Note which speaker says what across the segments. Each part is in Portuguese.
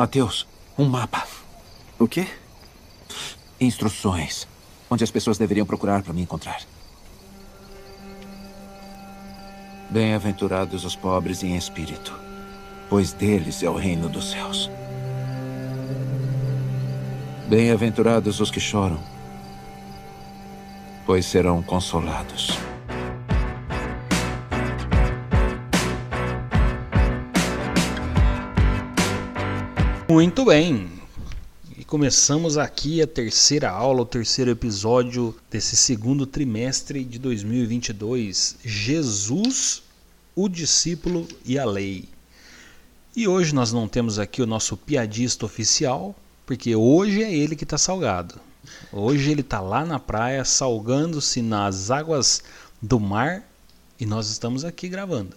Speaker 1: Mateus, um mapa.
Speaker 2: O quê?
Speaker 1: Instruções. Onde as pessoas deveriam procurar para me encontrar. Bem-aventurados os pobres em espírito, pois deles é o reino dos céus. Bem-aventurados os que choram, pois serão consolados.
Speaker 3: Muito bem. E começamos aqui a terceira aula, o terceiro episódio desse segundo trimestre de 2022. Jesus, o discípulo e a lei. E hoje nós não temos aqui o nosso piadista oficial, porque hoje é ele que está salgado. Hoje ele está lá na praia salgando-se nas águas do mar e nós estamos aqui gravando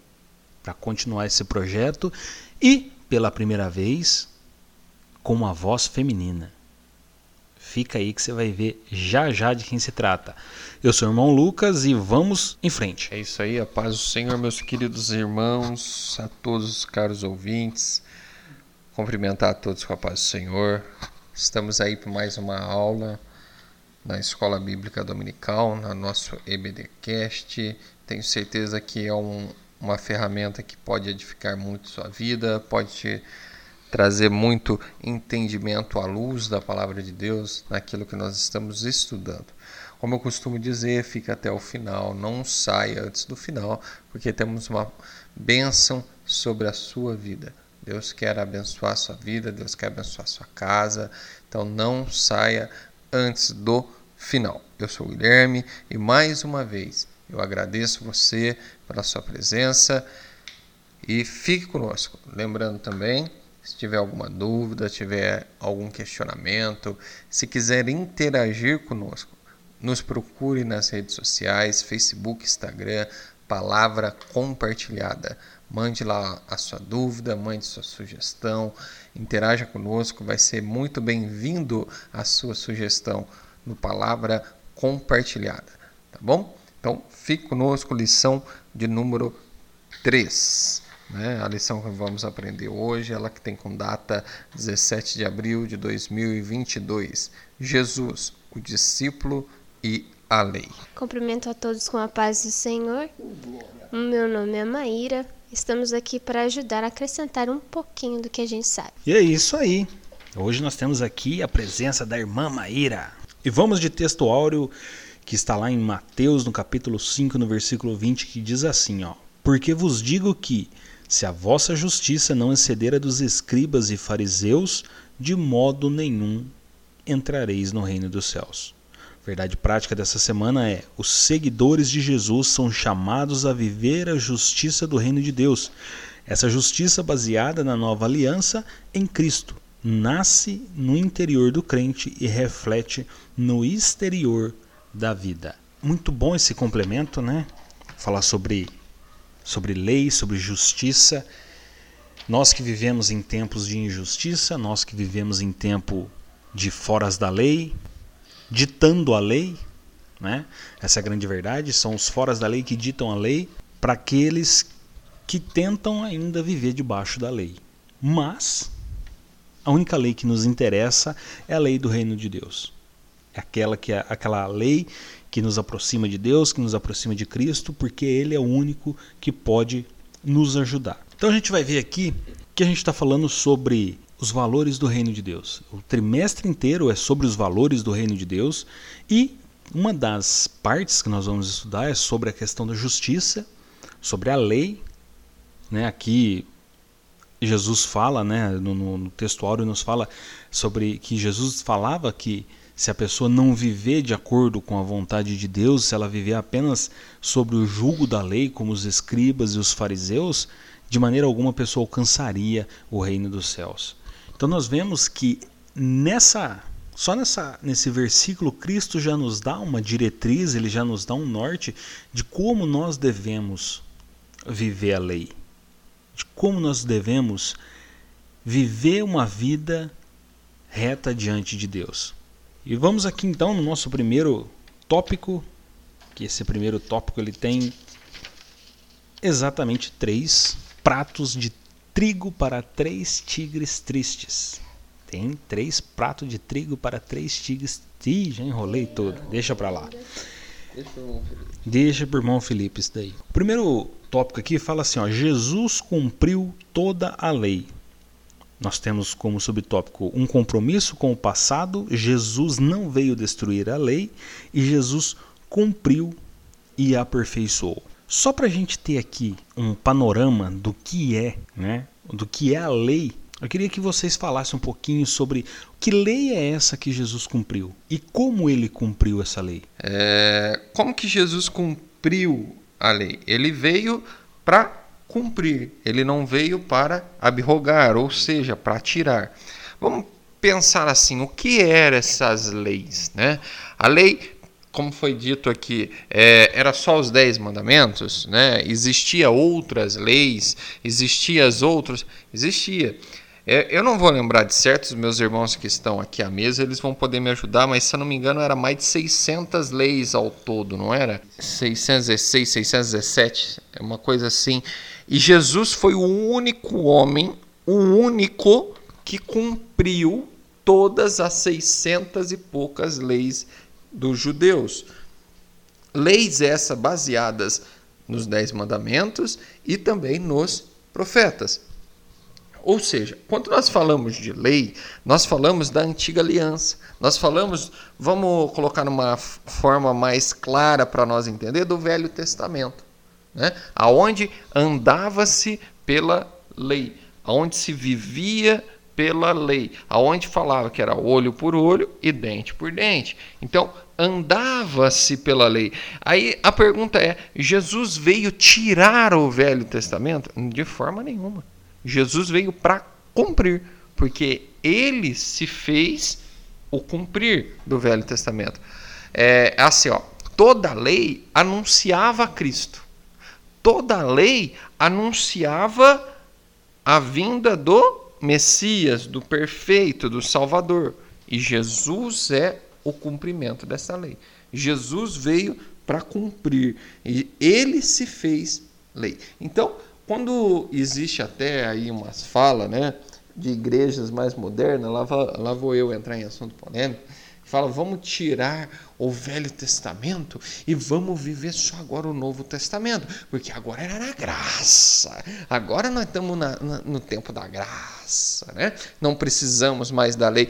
Speaker 3: para continuar esse projeto e pela primeira vez com uma voz feminina. Fica aí que você vai ver já já de quem se trata. Eu sou o irmão Lucas e vamos em frente.
Speaker 4: É isso aí, a paz do Senhor, meus queridos irmãos, a todos os caros ouvintes. Cumprimentar a todos com a paz do Senhor. Estamos aí para mais uma aula na Escola Bíblica Dominical, na nosso EBDcast. Tenho certeza que é um, uma ferramenta que pode edificar muito sua vida, pode te trazer muito entendimento à luz da palavra de Deus naquilo que nós estamos estudando. Como eu costumo dizer, fica até o final, não saia antes do final, porque temos uma bênção sobre a sua vida. Deus quer abençoar a sua vida, Deus quer abençoar a sua casa. Então não saia antes do final. Eu sou o Guilherme e mais uma vez eu agradeço você pela sua presença e fique conosco. Lembrando também, se tiver alguma dúvida, tiver algum questionamento, se quiser interagir conosco, nos procure nas redes sociais, Facebook, Instagram, Palavra Compartilhada. Mande lá a sua dúvida, mande sua sugestão, interaja conosco, vai ser muito bem-vindo a sua sugestão no Palavra Compartilhada, tá bom? Então, fique conosco, lição de número 3. Né? A lição que vamos aprender hoje, ela que tem com data 17 de abril de 2022. Jesus, o discípulo e a lei.
Speaker 5: Cumprimento a todos com a paz do Senhor. O meu nome é Maíra Estamos aqui para ajudar a acrescentar um pouquinho do que a gente sabe.
Speaker 3: E é isso aí. Hoje nós temos aqui a presença da irmã Maíra. E vamos de texto áureo que está lá em Mateus, no capítulo 5, no versículo 20, que diz assim, ó: Porque vos digo que se a vossa justiça não exceder a dos escribas e fariseus, de modo nenhum entrareis no reino dos céus verdade prática dessa semana é: os seguidores de Jesus são chamados a viver a justiça do reino de Deus. Essa justiça baseada na nova aliança em Cristo nasce no interior do crente e reflete no exterior da vida. Muito bom esse complemento, né? Falar sobre sobre lei, sobre justiça. Nós que vivemos em tempos de injustiça, nós que vivemos em tempo de foras da lei, ditando a lei, né? essa é a grande verdade, são os foras da lei que ditam a lei para aqueles que tentam ainda viver debaixo da lei. Mas a única lei que nos interessa é a lei do reino de Deus. É aquela, que é, aquela lei que nos aproxima de Deus, que nos aproxima de Cristo, porque Ele é o único que pode nos ajudar. Então a gente vai ver aqui que a gente está falando sobre os valores do reino de Deus. O trimestre inteiro é sobre os valores do reino de Deus e uma das partes que nós vamos estudar é sobre a questão da justiça, sobre a lei. Né? Aqui Jesus fala, né, no, no textuário nos fala sobre que Jesus falava que se a pessoa não viver de acordo com a vontade de Deus, se ela viver apenas sobre o jugo da lei, como os escribas e os fariseus, de maneira alguma a pessoa alcançaria o reino dos céus. Então nós vemos que nessa só nessa, nesse versículo Cristo já nos dá uma diretriz, ele já nos dá um norte de como nós devemos viver a lei, de como nós devemos viver uma vida reta diante de Deus. E vamos aqui então no nosso primeiro tópico, que esse primeiro tópico ele tem exatamente três pratos de trigo para três tigres tristes. Tem três pratos de trigo para três tigres. Ih, já enrolei todo. Deixa pra lá. Deixa pro irmão Felipe isso daí. O primeiro tópico aqui fala assim, ó, Jesus cumpriu toda a lei. Nós temos como subtópico um compromisso com o passado, Jesus não veio destruir a lei e Jesus cumpriu e aperfeiçoou. Só para a gente ter aqui um panorama do que é, né, do que é a lei, eu queria que vocês falassem um pouquinho sobre que lei é essa que Jesus cumpriu e como ele cumpriu essa lei.
Speaker 4: É, como que Jesus cumpriu a lei? Ele veio para cumprir, ele não veio para abrogar, ou seja, para tirar. Vamos pensar assim, o que eram essas leis? Né? A lei, como foi dito aqui, é, era só os dez mandamentos, né? existia outras leis, existia as outras, existia. É, eu não vou lembrar de certos meus irmãos que estão aqui à mesa, eles vão poder me ajudar, mas se eu não me engano era mais de 600 leis ao todo, não era? 616, 617, é uma coisa assim. E Jesus foi o único homem, o único que cumpriu todas as 600 e poucas leis dos judeus. Leis essas baseadas nos Dez Mandamentos e também nos profetas. Ou seja, quando nós falamos de lei, nós falamos da antiga aliança. Nós falamos, vamos colocar numa forma mais clara para nós entender, do Velho Testamento, né? aonde andava-se pela lei, aonde se vivia pela lei, aonde falava que era olho por olho e dente por dente. Então, andava-se pela lei. Aí a pergunta é: Jesus veio tirar o Velho Testamento? De forma nenhuma. Jesus veio para cumprir, porque ele se fez o cumprir do Velho Testamento. É assim, ó, toda lei anunciava Cristo. Toda a lei anunciava a vinda do Messias, do perfeito, do Salvador. E Jesus é o cumprimento dessa lei. Jesus veio para cumprir e ele se fez lei. Então, quando existe até aí umas falas, né, de igrejas mais modernas, lá, lá vou eu entrar em assunto polêmico, fala, vamos tirar o Velho Testamento e vamos viver só agora o Novo Testamento, porque agora era na graça, agora nós estamos na, na, no tempo da graça, né? não precisamos mais da lei.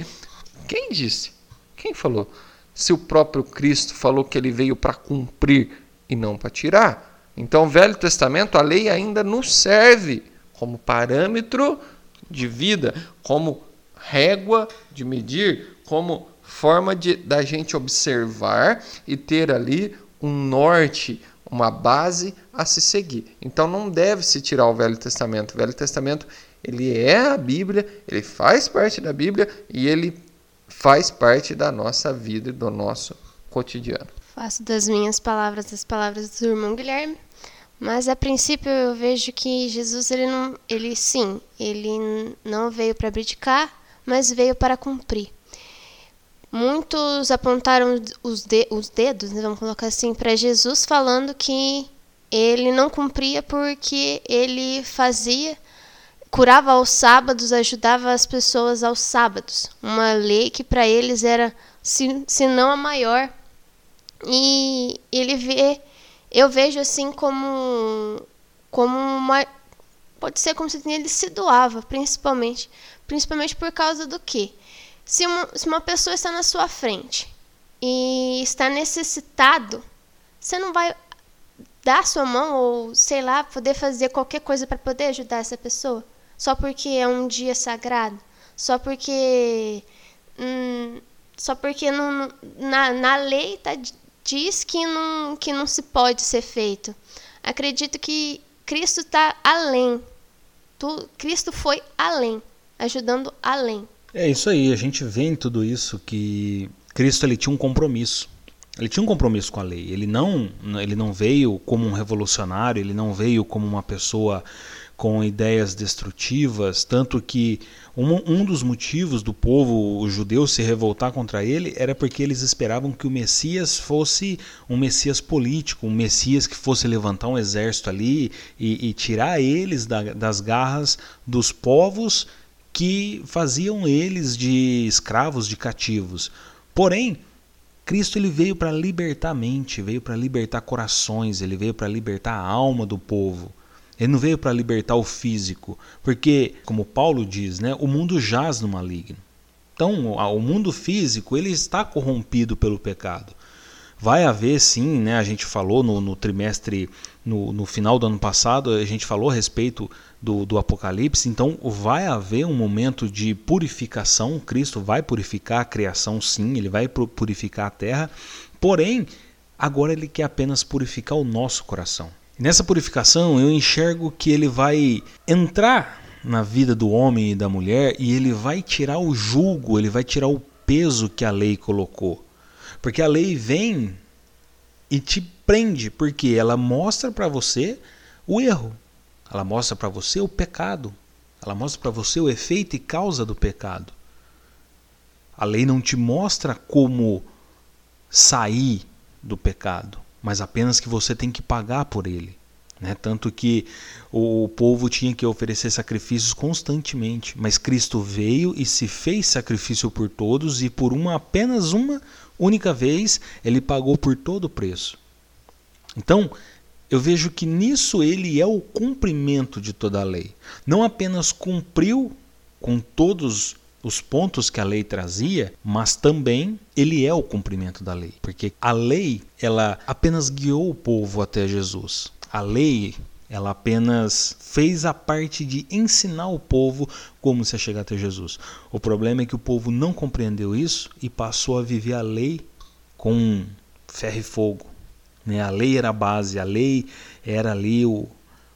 Speaker 4: Quem disse? Quem falou? Se o próprio Cristo falou que ele veio para cumprir e não para tirar. Então, o Velho Testamento, a lei ainda nos serve como parâmetro de vida, como régua de medir, como forma de da gente observar e ter ali um norte, uma base a se seguir. Então não deve se tirar o Velho Testamento. O Velho Testamento, ele é a Bíblia, ele faz parte da Bíblia e ele faz parte da nossa vida e do nosso cotidiano.
Speaker 5: Faço das minhas palavras as palavras do irmão Guilherme. Mas a princípio eu vejo que Jesus ele não, ele sim, ele não veio para abdicar, mas veio para cumprir. Muitos apontaram os, de, os dedos, né, vamos colocar assim, para Jesus, falando que ele não cumpria porque ele fazia, curava aos sábados, ajudava as pessoas aos sábados. Uma lei que para eles era, se, se não a maior, e ele vê, eu vejo assim como, como uma, pode ser como se ele se doava, principalmente, principalmente por causa do que? Se uma, se uma pessoa está na sua frente e está necessitado, você não vai dar sua mão ou, sei lá, poder fazer qualquer coisa para poder ajudar essa pessoa? Só porque é um dia sagrado? Só porque. Hum, só porque não, na, na lei está diz que não, que não se pode ser feito. Acredito que Cristo está além. Tu, Cristo foi além, ajudando além.
Speaker 3: É isso aí, a gente vê em tudo isso que Cristo ele tinha um compromisso. Ele tinha um compromisso com a lei. Ele não, ele não veio como um revolucionário, ele não veio como uma pessoa com ideias destrutivas, tanto que um, um dos motivos do povo judeu se revoltar contra ele era porque eles esperavam que o Messias fosse um Messias político, um Messias que fosse levantar um exército ali e, e tirar eles da, das garras dos povos que faziam eles de escravos, de cativos. Porém, Cristo ele veio para libertar a mente, veio para libertar corações, ele veio para libertar a alma do povo. Ele não veio para libertar o físico, porque, como Paulo diz, né, o mundo jaz no maligno. Então, o mundo físico ele está corrompido pelo pecado. Vai haver sim, né? A gente falou no, no trimestre, no, no, final do ano passado, a gente falou a respeito do, do Apocalipse. Então, vai haver um momento de purificação. Cristo vai purificar a criação, sim, ele vai purificar a terra. Porém, agora ele quer apenas purificar o nosso coração. Nessa purificação, eu enxergo que ele vai entrar na vida do homem e da mulher e ele vai tirar o julgo, ele vai tirar o peso que a lei colocou. Porque a lei vem e te prende, porque ela mostra para você o erro, ela mostra para você o pecado, ela mostra para você o efeito e causa do pecado. A lei não te mostra como sair do pecado, mas apenas que você tem que pagar por ele. Né? Tanto que o povo tinha que oferecer sacrifícios constantemente, mas Cristo veio e se fez sacrifício por todos e por uma apenas uma única vez ele pagou por todo o preço. Então, eu vejo que nisso ele é o cumprimento de toda a lei. Não apenas cumpriu com todos os pontos que a lei trazia, mas também ele é o cumprimento da lei, porque a lei ela apenas guiou o povo até Jesus. A lei ela apenas fez a parte de ensinar o povo como se chegar até Jesus. O problema é que o povo não compreendeu isso e passou a viver a lei com ferro e fogo. Né? A lei era a base, a lei era ali o,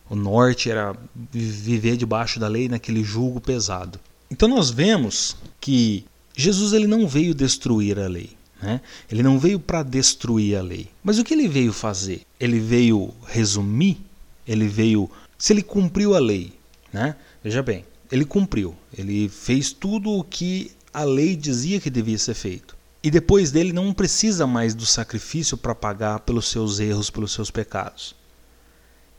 Speaker 3: o norte, era viver debaixo da lei naquele julgo pesado. Então nós vemos que Jesus ele não veio destruir a lei. Né? Ele não veio para destruir a lei. Mas o que ele veio fazer? Ele veio resumir ele veio, se ele cumpriu a lei, né? Veja bem, ele cumpriu, ele fez tudo o que a lei dizia que devia ser feito. E depois dele não precisa mais do sacrifício para pagar pelos seus erros, pelos seus pecados.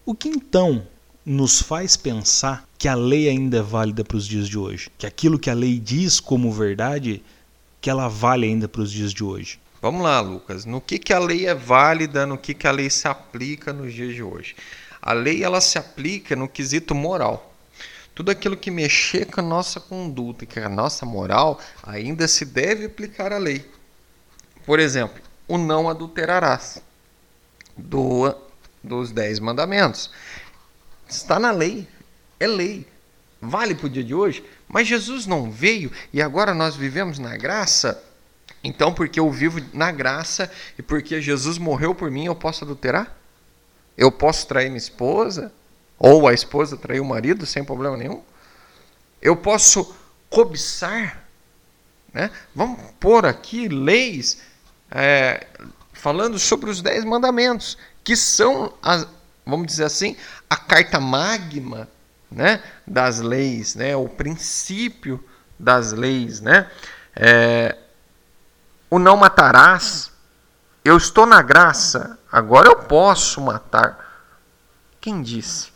Speaker 3: O que então nos faz pensar que a lei ainda é válida para os dias de hoje? Que aquilo que a lei diz como verdade, que ela vale ainda para os dias de hoje?
Speaker 4: Vamos lá, Lucas. No que, que a lei é válida, no que, que a lei se aplica nos dias de hoje? A lei ela se aplica no quesito moral. Tudo aquilo que mexer com a nossa conduta com a nossa moral ainda se deve aplicar à lei. Por exemplo, o não adulterarás do, dos dez mandamentos. Está na lei, é lei. Vale para o dia de hoje, mas Jesus não veio e agora nós vivemos na graça. Então, porque eu vivo na graça e porque Jesus morreu por mim, eu posso adulterar? Eu posso trair minha esposa? Ou a esposa trair o marido sem problema nenhum? Eu posso cobiçar? Né? Vamos pôr aqui leis é, falando sobre os dez mandamentos, que são, as, vamos dizer assim, a carta magma né, das leis, né, o princípio das leis. Né? É, o não matarás, eu estou na graça, agora eu posso matar. Quem disse?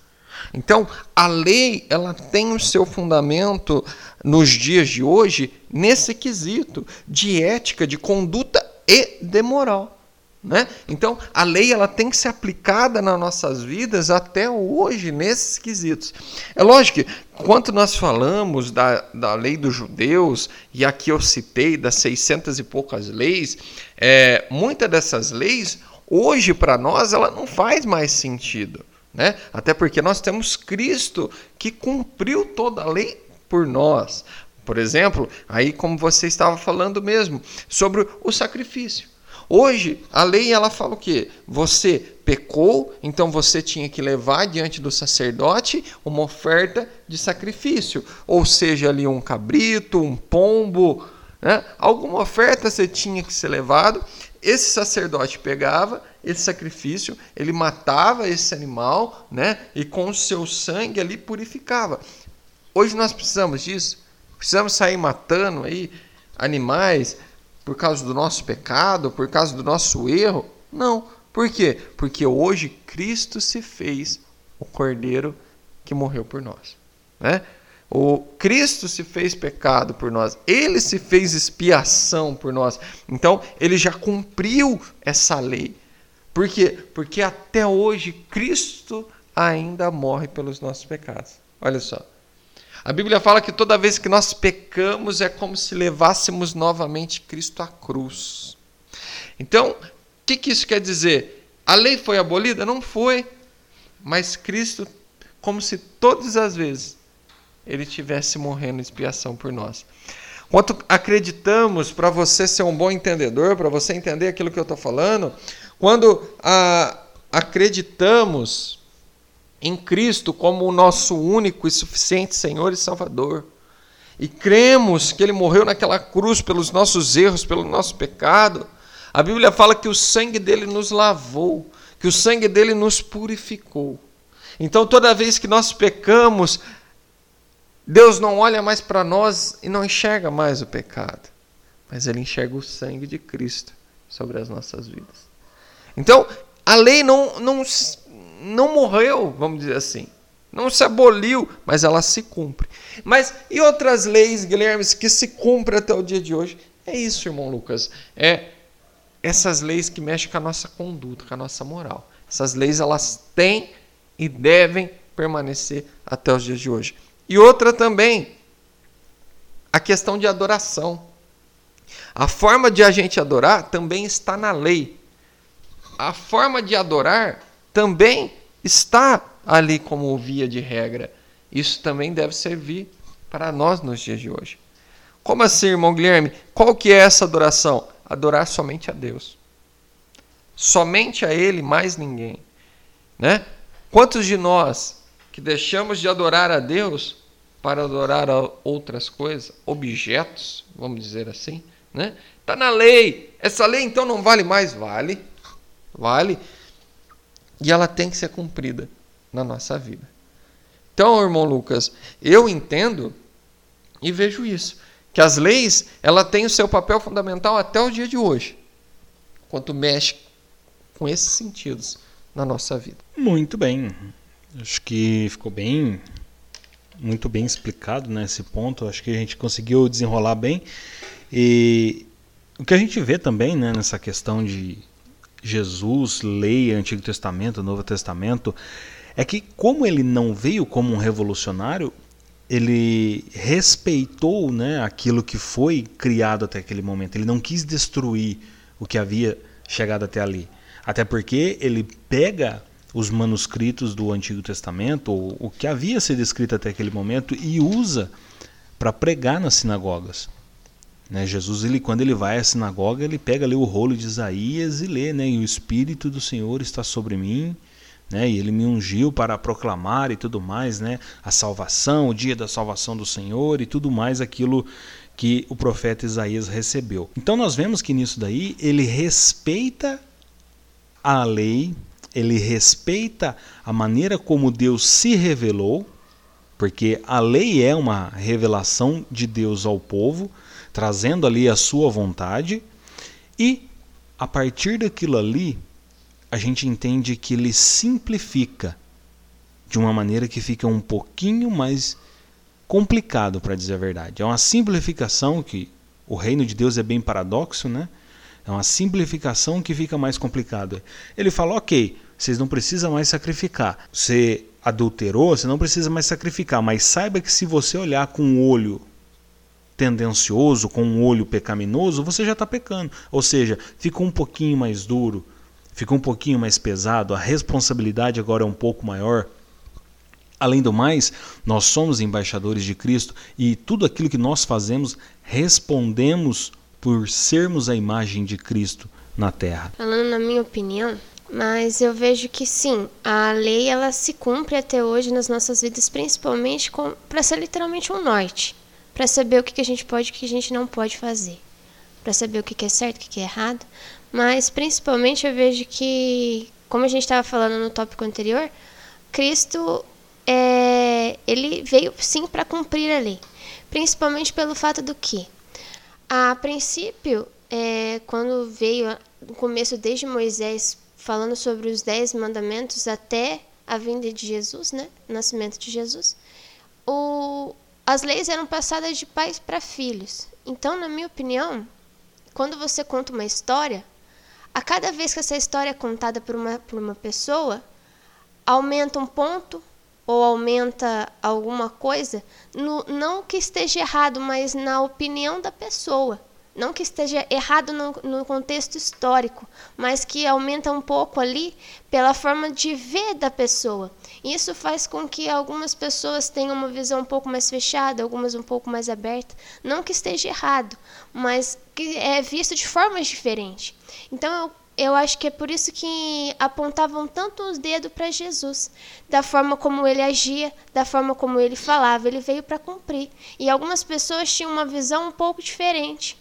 Speaker 4: Então, a lei, ela tem o seu fundamento nos dias de hoje nesse quesito de ética, de conduta e de moral. Né? Então, a lei ela tem que ser aplicada nas nossas vidas até hoje, nesses quesitos. É lógico que, quanto nós falamos da, da lei dos judeus, e aqui eu citei das 600 e poucas leis, é, muitas dessas leis, hoje para nós, ela não faz mais sentido. Né? Até porque nós temos Cristo que cumpriu toda a lei por nós. Por exemplo, aí como você estava falando mesmo, sobre o sacrifício. Hoje, a lei ela fala o quê? Você pecou, então você tinha que levar diante do sacerdote uma oferta de sacrifício, ou seja, ali um cabrito, um pombo, né? alguma oferta você tinha que ser levado. Esse sacerdote pegava esse sacrifício, ele matava esse animal, né? E com o seu sangue ali purificava. Hoje nós precisamos disso. Precisamos sair matando aí animais por causa do nosso pecado, por causa do nosso erro? Não. Por quê? Porque hoje Cristo se fez o Cordeiro que morreu por nós. Né? O Cristo se fez pecado por nós, ele se fez expiação por nós. Então, ele já cumpriu essa lei. Por quê? Porque até hoje Cristo ainda morre pelos nossos pecados. Olha só. A Bíblia fala que toda vez que nós pecamos é como se levássemos novamente Cristo à cruz. Então, o que, que isso quer dizer? A lei foi abolida? Não foi. Mas Cristo, como se todas as vezes ele tivesse morrendo em expiação por nós. Quanto acreditamos, para você ser um bom entendedor, para você entender aquilo que eu estou falando, quando ah, acreditamos em Cristo como o nosso único e suficiente Senhor e Salvador, e cremos que Ele morreu naquela cruz pelos nossos erros, pelo nosso pecado, a Bíblia fala que o sangue dele nos lavou, que o sangue dele nos purificou. Então, toda vez que nós pecamos, Deus não olha mais para nós e não enxerga mais o pecado, mas ele enxerga o sangue de Cristo sobre as nossas vidas. Então, a lei não, não, não morreu, vamos dizer assim. Não se aboliu, mas ela se cumpre. Mas e outras leis, Guilherme, que se cumprem até o dia de hoje? É isso, irmão Lucas. É essas leis que mexem com a nossa conduta, com a nossa moral. Essas leis elas têm e devem permanecer até os dias de hoje. E outra também, a questão de adoração. A forma de a gente adorar também está na lei. A forma de adorar também está ali como via de regra. Isso também deve servir para nós nos dias de hoje. Como assim, irmão Guilherme? Qual que é essa adoração? Adorar somente a Deus. Somente a Ele, mais ninguém. Né? Quantos de nós que deixamos de adorar a Deus para adorar a outras coisas, objetos, vamos dizer assim, né? Tá na lei. Essa lei então não vale mais, vale. Vale. E ela tem que ser cumprida na nossa vida. Então, irmão Lucas, eu entendo e vejo isso, que as leis, ela tem o seu papel fundamental até o dia de hoje. Quanto mexe com esses sentidos na nossa vida.
Speaker 3: Muito bem. Acho que ficou bem muito bem explicado nesse né, ponto. Acho que a gente conseguiu desenrolar bem. E o que a gente vê também né, nessa questão de Jesus, lei, Antigo Testamento, Novo Testamento, é que como ele não veio como um revolucionário, ele respeitou né, aquilo que foi criado até aquele momento. Ele não quis destruir o que havia chegado até ali. Até porque ele pega os manuscritos do Antigo Testamento, o que havia sido escrito até aquele momento, e usa para pregar nas sinagogas. Né? Jesus, ele, quando ele vai à sinagoga, ele pega ali o rolo de Isaías e lê, né? e o Espírito do Senhor está sobre mim, né? e ele me ungiu para proclamar e tudo mais, né? a salvação, o dia da salvação do Senhor e tudo mais aquilo que o profeta Isaías recebeu. Então nós vemos que nisso daí ele respeita a lei, ele respeita a maneira como Deus se revelou, porque a lei é uma revelação de Deus ao povo, trazendo ali a sua vontade, e a partir daquilo ali, a gente entende que ele simplifica de uma maneira que fica um pouquinho mais complicado, para dizer a verdade. É uma simplificação que o reino de Deus é bem paradoxo, né? É uma simplificação que fica mais complicado. Ele fala: ok, vocês não precisam mais sacrificar. Você adulterou, você não precisa mais sacrificar, mas saiba que se você olhar com um olho tendencioso, com um olho pecaminoso, você já está pecando. Ou seja, fica um pouquinho mais duro, fica um pouquinho mais pesado, a responsabilidade agora é um pouco maior. Além do mais, nós somos embaixadores de Cristo e tudo aquilo que nós fazemos respondemos por sermos a imagem de Cristo na terra?
Speaker 5: Falando na minha opinião, mas eu vejo que sim, a lei ela se cumpre até hoje nas nossas vidas, principalmente para ser literalmente um norte, para saber o que, a gente pode e o que a gente não pode fazer. para saber o que é certo, o que é errado. Mas principalmente eu vejo que, como a gente estava falando no tópico anterior, Cristo é, ele veio sim para cumprir a lei, principalmente pelo fato do que, a princípio, é, quando veio no começo desde Moisés falando sobre os dez mandamentos até a vinda de Jesus, né, o nascimento de Jesus, o, as leis eram passadas de pais para filhos. Então, na minha opinião, quando você conta uma história, a cada vez que essa história é contada por uma, por uma pessoa, aumenta um ponto ou aumenta alguma coisa, no, não que esteja errado, mas na opinião da pessoa. Não que esteja errado no, no, contexto histórico, mas que aumenta um pouco ali pela forma de ver da pessoa. Isso faz com que algumas pessoas tenham uma visão um pouco mais fechada, algumas um pouco mais aberta. Não que esteja errado, mas que é visto de formas diferentes. Então eu eu acho que é por isso que apontavam tanto os dedos para Jesus, da forma como ele agia, da forma como ele falava. Ele veio para cumprir. E algumas pessoas tinham uma visão um pouco diferente.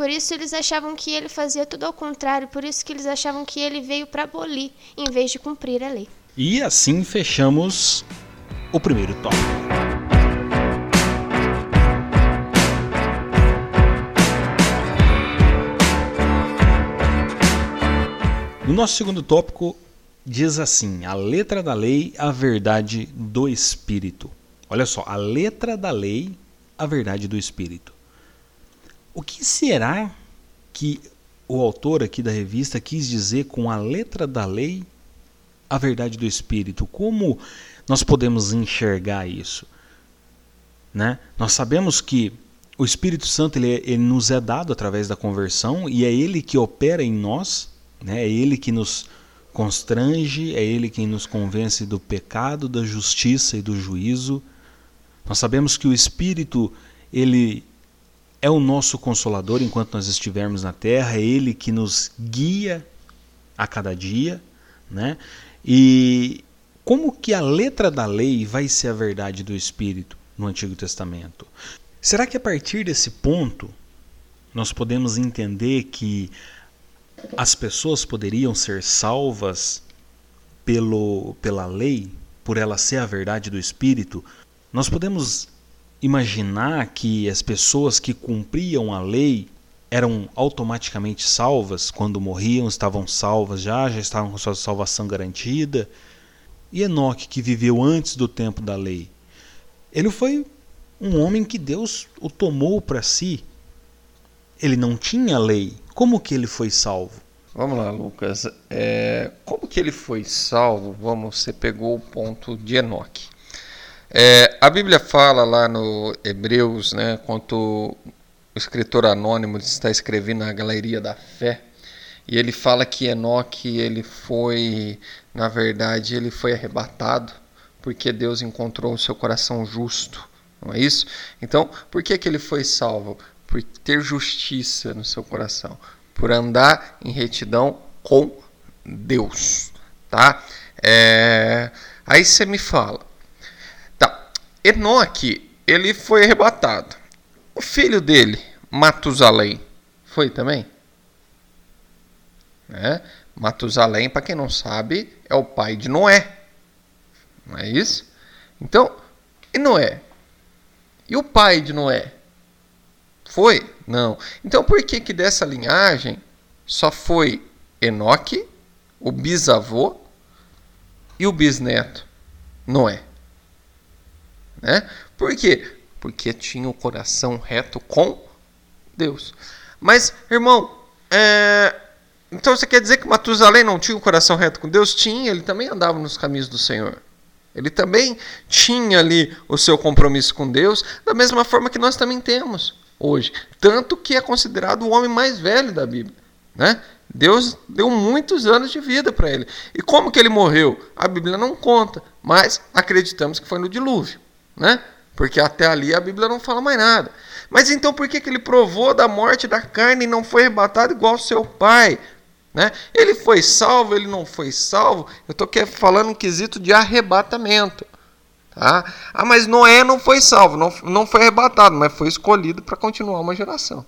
Speaker 5: Por isso eles achavam que ele fazia tudo ao contrário, por isso que eles achavam que ele veio para abolir em vez de cumprir a lei.
Speaker 3: E assim fechamos o primeiro tópico. No nosso segundo tópico diz assim: a letra da lei, a verdade do espírito. Olha só, a letra da lei, a verdade do espírito. O que será que o autor aqui da revista quis dizer com a letra da lei, a verdade do Espírito? Como nós podemos enxergar isso? Né? Nós sabemos que o Espírito Santo ele, ele, nos é dado através da conversão e é ele que opera em nós, né? é ele que nos constrange, é ele quem nos convence do pecado, da justiça e do juízo. Nós sabemos que o Espírito ele é o nosso consolador enquanto nós estivermos na terra, é ele que nos guia a cada dia, né? E como que a letra da lei vai ser a verdade do Espírito no Antigo Testamento? Será que a partir desse ponto nós podemos entender que as pessoas poderiam ser salvas pelo, pela lei, por ela ser a verdade do Espírito? Nós podemos imaginar que as pessoas que cumpriam a lei eram automaticamente salvas quando morriam, estavam salvas já, já estavam com sua salvação garantida. E Enoque, que viveu antes do tempo da lei, ele foi um homem que Deus o tomou para si. Ele não tinha lei. Como que ele foi salvo?
Speaker 4: Vamos lá, Lucas. É, como que ele foi salvo? Vamos, você pegou o ponto de Enoque. É, a Bíblia fala lá no Hebreus, né, quanto o escritor anônimo está escrevendo na Galeria da Fé, e ele fala que Enoque ele foi, na verdade, ele foi arrebatado porque Deus encontrou o seu coração justo, não é isso? Então, por que, que ele foi salvo? Por ter justiça no seu coração, por andar em retidão com Deus, tá? É... Aí você me fala, Enoque, ele foi arrebatado. O filho dele, Matusalém, foi também? Né? Matusalém, para quem não sabe, é o pai de Noé. Não é isso? Então, e Noé? E o pai de Noé? Foi? Não. Então por que que dessa linhagem só foi Enoque, o bisavô e o bisneto Noé? Né? Por quê? Porque tinha o coração reto com Deus. Mas, irmão, é... então você quer dizer que Matusalém não tinha o coração reto com Deus? Tinha, ele também andava nos caminhos do Senhor. Ele também tinha ali o seu compromisso com Deus, da mesma forma que nós também temos hoje. Tanto que é considerado o homem mais velho da Bíblia. Né? Deus deu muitos anos de vida para ele. E como que ele morreu? A Bíblia não conta, mas acreditamos que foi no dilúvio né? Porque até ali a Bíblia não fala mais nada. Mas então por que, que ele provou da morte da carne e não foi arrebatado igual seu pai? Né? Ele foi salvo, ele não foi salvo. Eu estou falando um quesito de arrebatamento. Tá? Ah, mas Noé não foi salvo, não, não foi arrebatado, mas foi escolhido para continuar uma geração.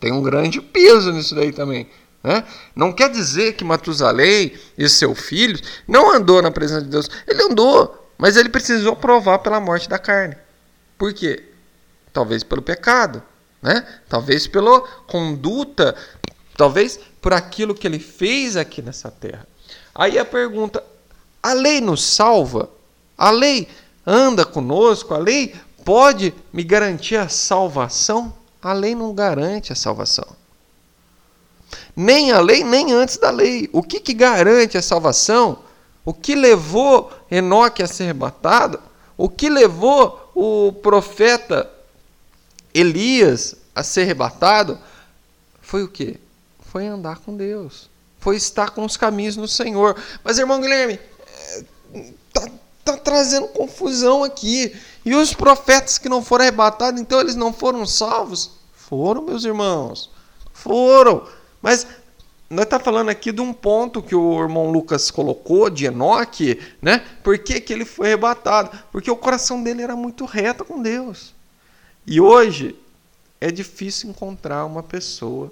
Speaker 4: Tem um grande peso nisso daí também. Né? Não quer dizer que Matusalém e seu filho não andou na presença de Deus. Ele andou, mas ele precisou provar pela morte da carne. Por quê? Talvez pelo pecado, né? talvez pela conduta, talvez por aquilo que ele fez aqui nessa terra. Aí a pergunta: a lei nos salva? A lei anda conosco? A lei pode me garantir a salvação? A lei não garante a salvação. Nem a lei, nem antes da lei. O que, que garante a salvação? O que levou Enoque a ser arrebatado? O que levou o profeta Elias a ser arrebatado? Foi o que? Foi andar com Deus. Foi estar com os caminhos no Senhor. Mas, irmão Guilherme, está é, tá trazendo confusão aqui. E os profetas que não foram arrebatados, então eles não foram salvos? Foram, meus irmãos. Foram. Mas nós está falando aqui de um ponto que o irmão Lucas colocou de Enoque, né? Por que, que ele foi arrebatado? Porque o coração dele era muito reto com Deus. E hoje é difícil encontrar uma pessoa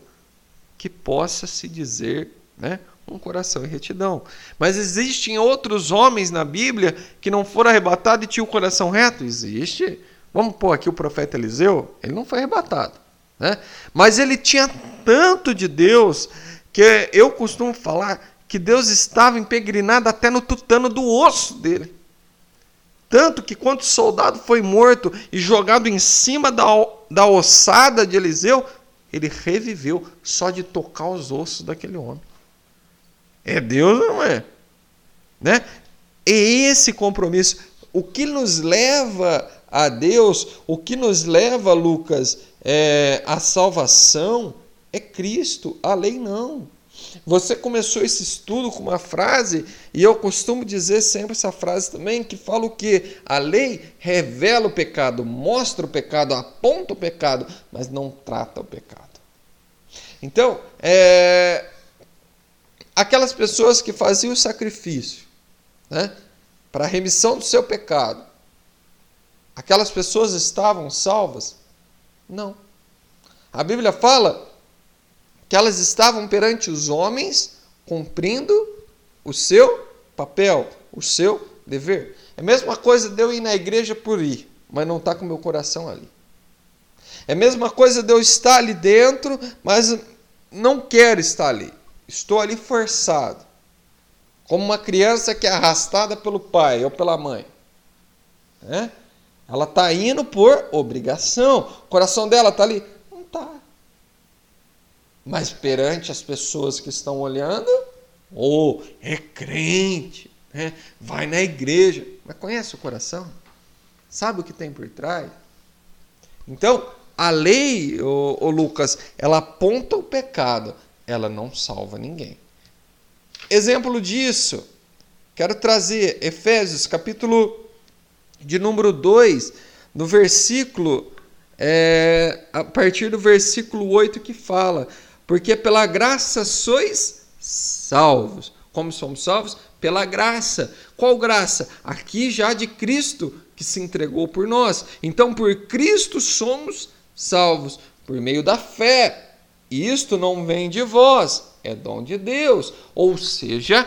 Speaker 4: que possa se dizer, né, um coração em retidão. Mas existem outros homens na Bíblia que não foram arrebatados e tinham o coração reto? Existe. Vamos pôr aqui o profeta Eliseu, ele não foi arrebatado. Né? Mas ele tinha tanto de Deus que eu costumo falar que Deus estava impregrinado até no tutano do osso dele. Tanto que quando o soldado foi morto e jogado em cima da, da ossada de Eliseu, ele reviveu só de tocar os ossos daquele homem. É Deus ou não é? Né? É esse compromisso. O que nos leva a Deus, o que nos leva, Lucas, é, a salvação é Cristo, a lei não. Você começou esse estudo com uma frase, e eu costumo dizer sempre essa frase também, que fala o que? A lei revela o pecado, mostra o pecado, aponta o pecado, mas não trata o pecado. Então, é, aquelas pessoas que faziam o sacrifício né, para a remissão do seu pecado, aquelas pessoas estavam salvas? Não. A Bíblia fala que elas estavam perante os homens cumprindo o seu papel, o seu dever. É a mesma coisa de eu ir na igreja por ir, mas não estar tá com meu coração ali. É a mesma coisa de eu estar ali dentro, mas não quero estar ali. Estou ali forçado. Como uma criança que é arrastada pelo pai ou pela mãe. É? Ela está indo por obrigação. O coração dela está ali. Mas perante as pessoas que estão olhando, ou oh, é crente, né? vai na igreja. Mas conhece o coração? Sabe o que tem por trás? Então, a lei, ô Lucas, ela aponta o pecado, ela não salva ninguém. Exemplo disso, quero trazer Efésios capítulo de número 2, no versículo, é, a partir do versículo 8 que fala: Porque pela graça sois salvos. Como somos salvos? Pela graça. Qual graça? Aqui já de Cristo que se entregou por nós. Então, por Cristo somos salvos, por meio da fé. Isto não vem de vós, é dom de Deus. Ou seja,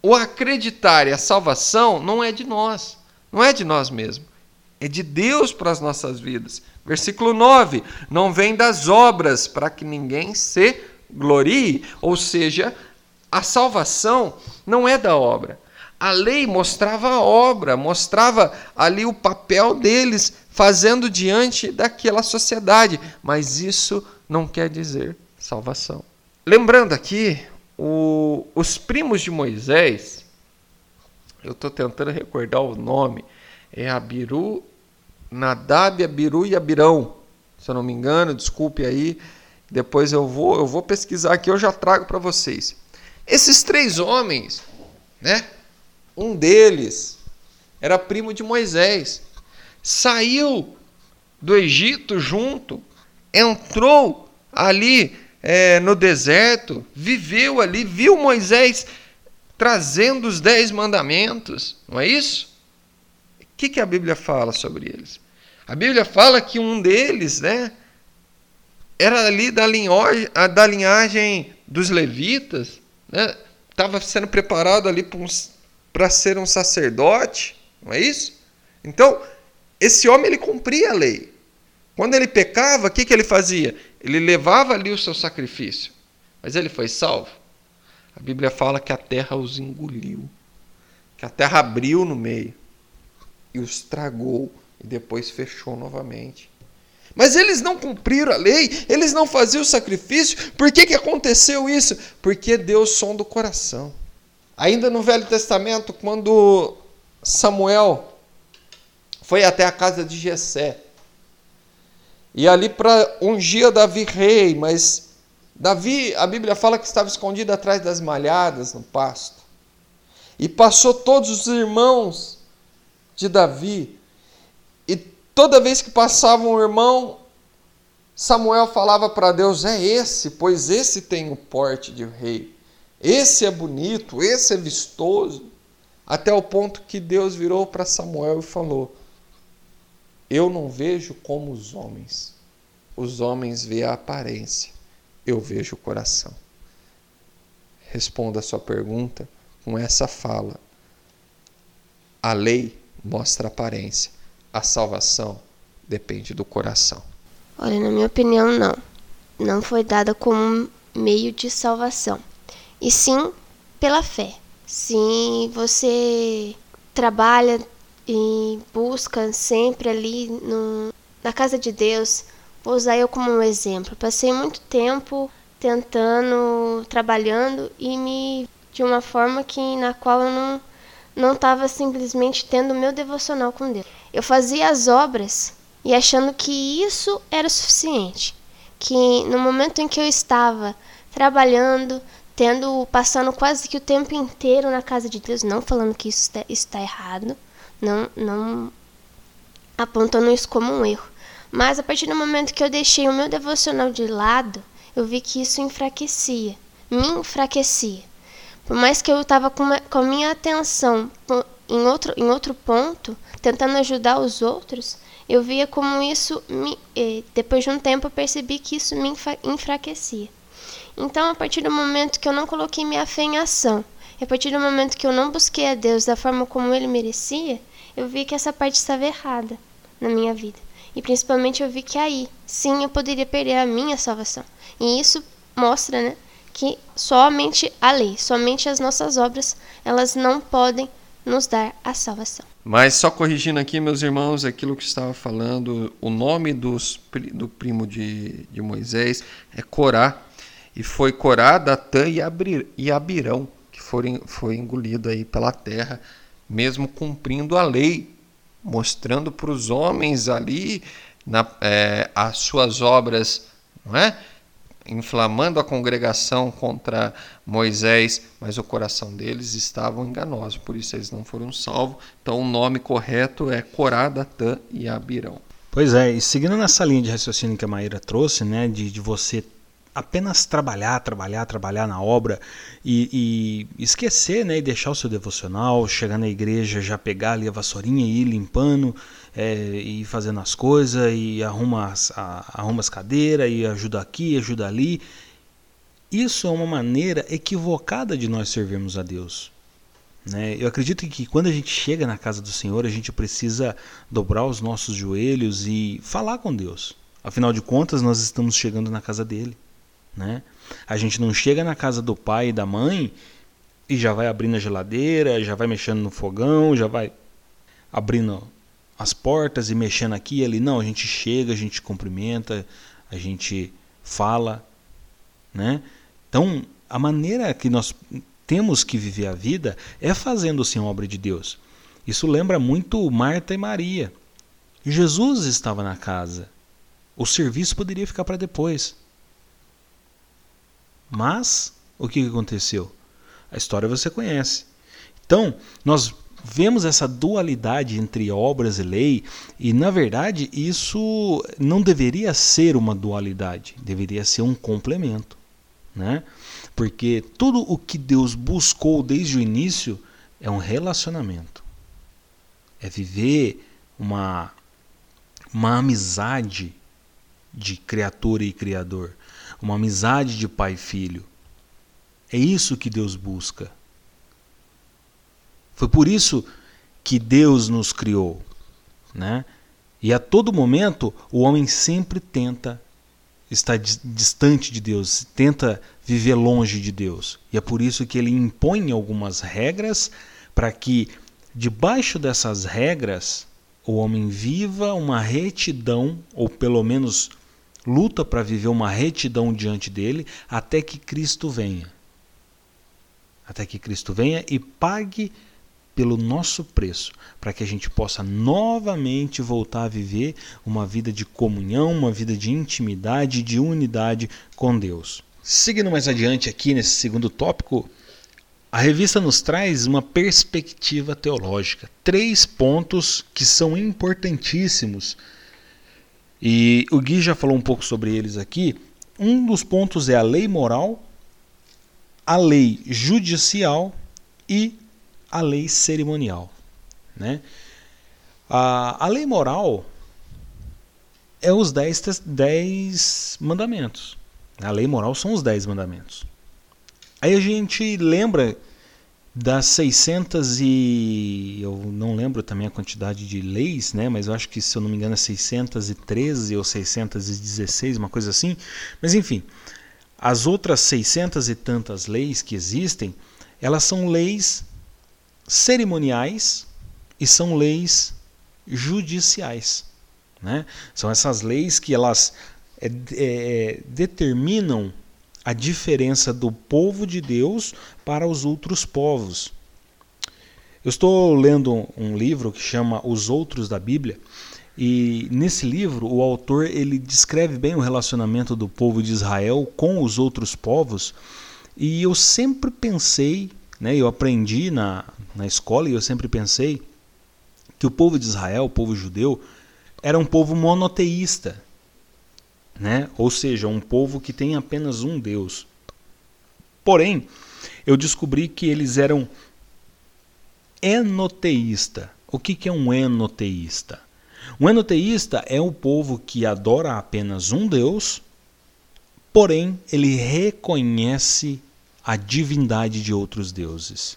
Speaker 4: o acreditar e a salvação não é de nós. Não é de nós mesmos, é de Deus para as nossas vidas. Versículo 9: Não vem das obras para que ninguém se glorie, ou seja, a salvação não é da obra. A lei mostrava a obra, mostrava ali o papel deles fazendo diante daquela sociedade, mas isso não quer dizer salvação. Lembrando aqui, o, os primos de Moisés, eu estou tentando recordar o nome, é Abiru, Nadab, Abiru e Abirão, se eu não me engano, desculpe aí, depois eu vou, eu vou pesquisar aqui, eu já trago para vocês. Esses três homens, né? Um deles era primo de Moisés, saiu do Egito junto, entrou ali é, no deserto, viveu ali, viu Moisés trazendo os dez mandamentos, não é isso? O que, que a Bíblia fala sobre eles? A Bíblia fala que um deles, né, era ali da linhagem, da linhagem dos levitas, né? Estava sendo preparado ali para ser um sacerdote, não é isso? Então, esse homem ele cumpria a lei. Quando ele pecava, o que, que ele fazia? Ele levava ali o seu sacrifício. Mas ele foi salvo? A Bíblia fala que a terra os engoliu, que a terra abriu no meio e os tragou e depois fechou novamente. Mas eles não cumpriram a lei, eles não faziam o sacrifício. Por que, que aconteceu isso? Porque Deus sonda o coração. Ainda no Velho Testamento, quando Samuel foi até a casa de Jessé, e ali para ungir Davi rei, mas Davi, a Bíblia fala que estava escondido atrás das malhadas no pasto. E passou todos os irmãos de Davi. E toda vez que passava um irmão, Samuel falava para Deus: É esse, pois esse tem o porte de rei. Esse é bonito, esse é vistoso. Até o ponto que Deus virou para Samuel e falou: Eu não vejo como os homens. Os homens veem a aparência, eu vejo o coração. Responda a sua pergunta com essa fala. A lei mostra a aparência, a salvação depende do coração.
Speaker 5: Olha, na minha opinião, não. Não foi dada como meio de salvação, e sim pela fé. Se você trabalha e busca sempre ali no, na casa de Deus, vou usar eu como um exemplo. Passei muito tempo tentando, trabalhando e me de uma forma que na qual eu não não estava simplesmente tendo o meu devocional com Deus. Eu fazia as obras e achando que isso era suficiente, que no momento em que eu estava trabalhando, tendo passando quase que o tempo inteiro na casa de Deus, não falando que isso está errado, não não apontando isso como um erro, mas a partir do momento que eu deixei o meu devocional de lado, eu vi que isso enfraquecia, me enfraquecia. Por mais que eu estava com, com a minha atenção em outro, em outro ponto, tentando ajudar os outros, eu via como isso, me, depois de um tempo, eu percebi que isso me enfraquecia. Então, a partir do momento que eu não coloquei minha fé em ação, a partir do momento que eu não busquei a Deus da forma como ele merecia, eu vi que essa parte estava errada na minha vida. E principalmente eu vi que aí, sim, eu poderia perder a minha salvação. E isso mostra, né, que somente a lei, somente as nossas obras, elas não podem nos dar a salvação.
Speaker 4: Mas só corrigindo aqui, meus irmãos, aquilo que estava falando, o nome dos, do primo de, de Moisés é Corá, e foi Corá, Datã e, Abir, Abirão, que foram, foi engolido aí pela terra, mesmo cumprindo a lei, mostrando para os homens ali na, é, as suas obras, não é? Inflamando a congregação contra Moisés, mas o coração deles estava enganoso, por isso eles não foram salvos. Então o nome correto é Corá, Datã e Abirão.
Speaker 3: Pois é, e seguindo nessa linha de raciocínio que a Maíra trouxe, né, de, de você apenas trabalhar, trabalhar, trabalhar na obra e, e, esquecer, né, e deixar o seu devocional, chegar na igreja, já pegar ali a vassourinha e ir limpando, é, e fazendo as coisas, e arruma as, a, arruma as cadeiras, e ajuda aqui, ajuda ali. Isso é uma maneira equivocada de nós servirmos a Deus. Né? Eu acredito que quando a gente chega na casa do Senhor, a gente precisa dobrar os nossos joelhos e falar com Deus. Afinal de contas, nós estamos chegando na casa dele. Né? A gente não chega na casa do pai e da mãe e já vai abrindo a geladeira, já vai mexendo no fogão, já vai abrindo as portas e mexendo aqui e ali. Não, a gente chega, a gente cumprimenta, a gente fala, né? Então, a maneira que nós temos que viver a vida é fazendo sim obra de Deus. Isso lembra muito Marta e Maria. Jesus estava na casa. O serviço poderia ficar para depois. Mas o que aconteceu? A história você conhece. Então, nós vemos essa dualidade entre obras e lei, e na verdade isso não deveria ser uma dualidade, deveria ser um complemento. Né? Porque tudo o que Deus buscou desde o início é um relacionamento. É viver uma, uma amizade de criatura e criador, uma amizade de pai e filho. É isso que Deus busca. Foi por isso que Deus nos criou, né? E a todo momento o homem sempre tenta estar distante de Deus, tenta viver longe de Deus. E é por isso que ele impõe algumas regras para que debaixo dessas regras o homem viva uma retidão ou pelo menos luta para viver uma retidão diante dele até que Cristo venha. Até que Cristo venha e pague pelo nosso preço, para que a gente possa novamente voltar a viver uma vida de comunhão, uma vida de intimidade, de unidade com Deus. Seguindo mais adiante aqui nesse segundo tópico, a revista nos traz uma perspectiva teológica, três pontos que são importantíssimos. E o Gui já falou um pouco sobre eles aqui. Um dos pontos é a lei moral, a lei judicial e a lei cerimonial. Né? A, a lei moral é os dez, dez mandamentos. A lei moral são os dez mandamentos. Aí a gente lembra das 600 e eu não lembro também a quantidade de leis, né, mas eu acho que se eu não me engano é 613 ou 616, uma coisa assim. Mas enfim, as outras 600 e tantas leis que existem, elas são leis cerimoniais e são leis judiciais. Né? São essas leis que elas é, é, determinam a diferença do povo de Deus para os outros povos. Eu estou lendo um livro que chama Os Outros da Bíblia, e nesse livro o autor ele descreve bem o relacionamento do povo de Israel com os outros povos, e eu sempre pensei, né, eu aprendi na, na escola e eu sempre pensei que o povo de Israel, o povo judeu, era um povo monoteísta, né? ou seja, um povo que tem apenas um Deus. Porém, eu descobri que eles eram enoteísta. O que, que é um enoteísta? Um enoteísta é um povo que adora apenas um Deus, porém ele reconhece a divindade de outros deuses.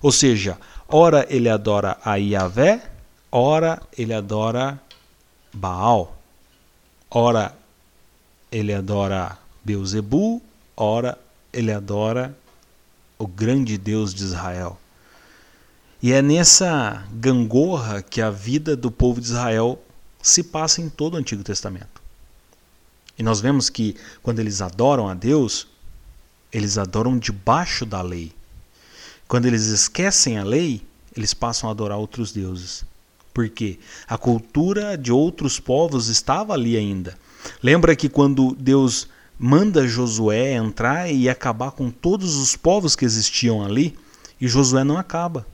Speaker 3: Ou seja, ora ele adora a Yahvé, ora ele adora Baal. Ora ele adora Beuzebu, ora ele adora o grande Deus de Israel. E é nessa gangorra que a vida do povo de Israel se passa em todo o Antigo Testamento. E nós vemos que quando eles adoram a Deus, eles adoram debaixo da lei. Quando eles esquecem a lei, eles passam a adorar outros deuses. Por quê? A cultura de outros povos estava ali ainda. Lembra que quando Deus manda Josué entrar e acabar com todos os povos que existiam ali, e Josué não acaba.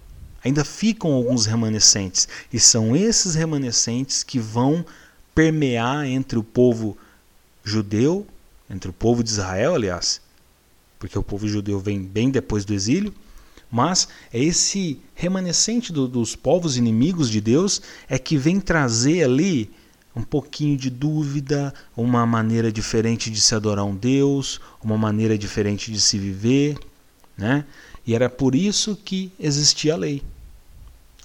Speaker 3: Ainda ficam alguns remanescentes, e são esses remanescentes que vão permear entre o povo judeu, entre o povo de Israel, aliás, porque o povo judeu vem bem depois do exílio, mas é esse remanescente do, dos povos inimigos de Deus é que vem trazer ali um pouquinho de dúvida, uma maneira diferente de se adorar um Deus, uma maneira diferente de se viver, né? E era por isso que existia a lei.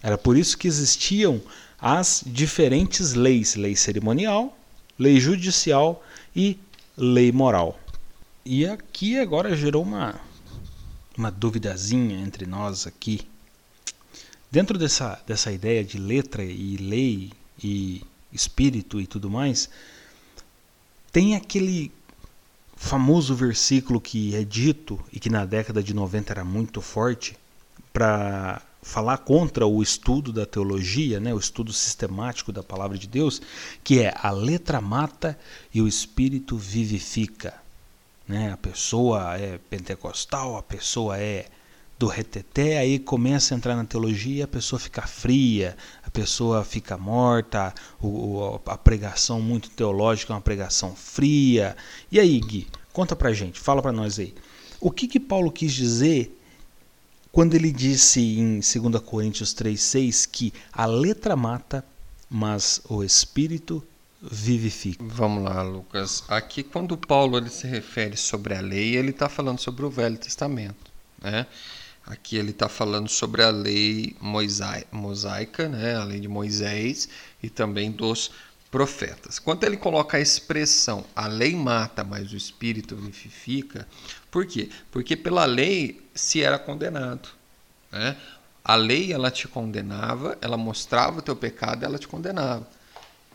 Speaker 3: Era por isso que existiam as diferentes leis, lei cerimonial, lei judicial e lei moral. E aqui agora gerou uma uma duvidazinha entre nós aqui. Dentro dessa, dessa ideia de letra e lei e espírito e tudo mais, tem aquele famoso versículo que é dito e que na década de 90 era muito forte para falar contra o estudo da teologia, né, o estudo sistemático da palavra de Deus, que é a letra mata e o espírito vivifica. Né? A pessoa é pentecostal, a pessoa é do reteté, aí começa a entrar na teologia, a pessoa fica fria, a pessoa fica morta, o, a pregação muito teológica é uma pregação fria. E aí, Gui, conta pra gente, fala pra nós aí. O que, que Paulo quis dizer quando ele disse em 2 Coríntios 3,6 que a letra mata, mas o espírito vivifica.
Speaker 4: Vamos lá, Lucas. Aqui, quando Paulo ele se refere sobre a lei, ele está falando sobre o Velho Testamento. Né? Aqui ele está falando sobre a lei mosaica, né? a lei de Moisés e também dos profetas. Quando ele coloca a expressão a lei mata, mas o espírito vivifica, por quê? Porque pela lei se era condenado. Né? A lei ela te condenava, ela mostrava o teu pecado, ela te condenava.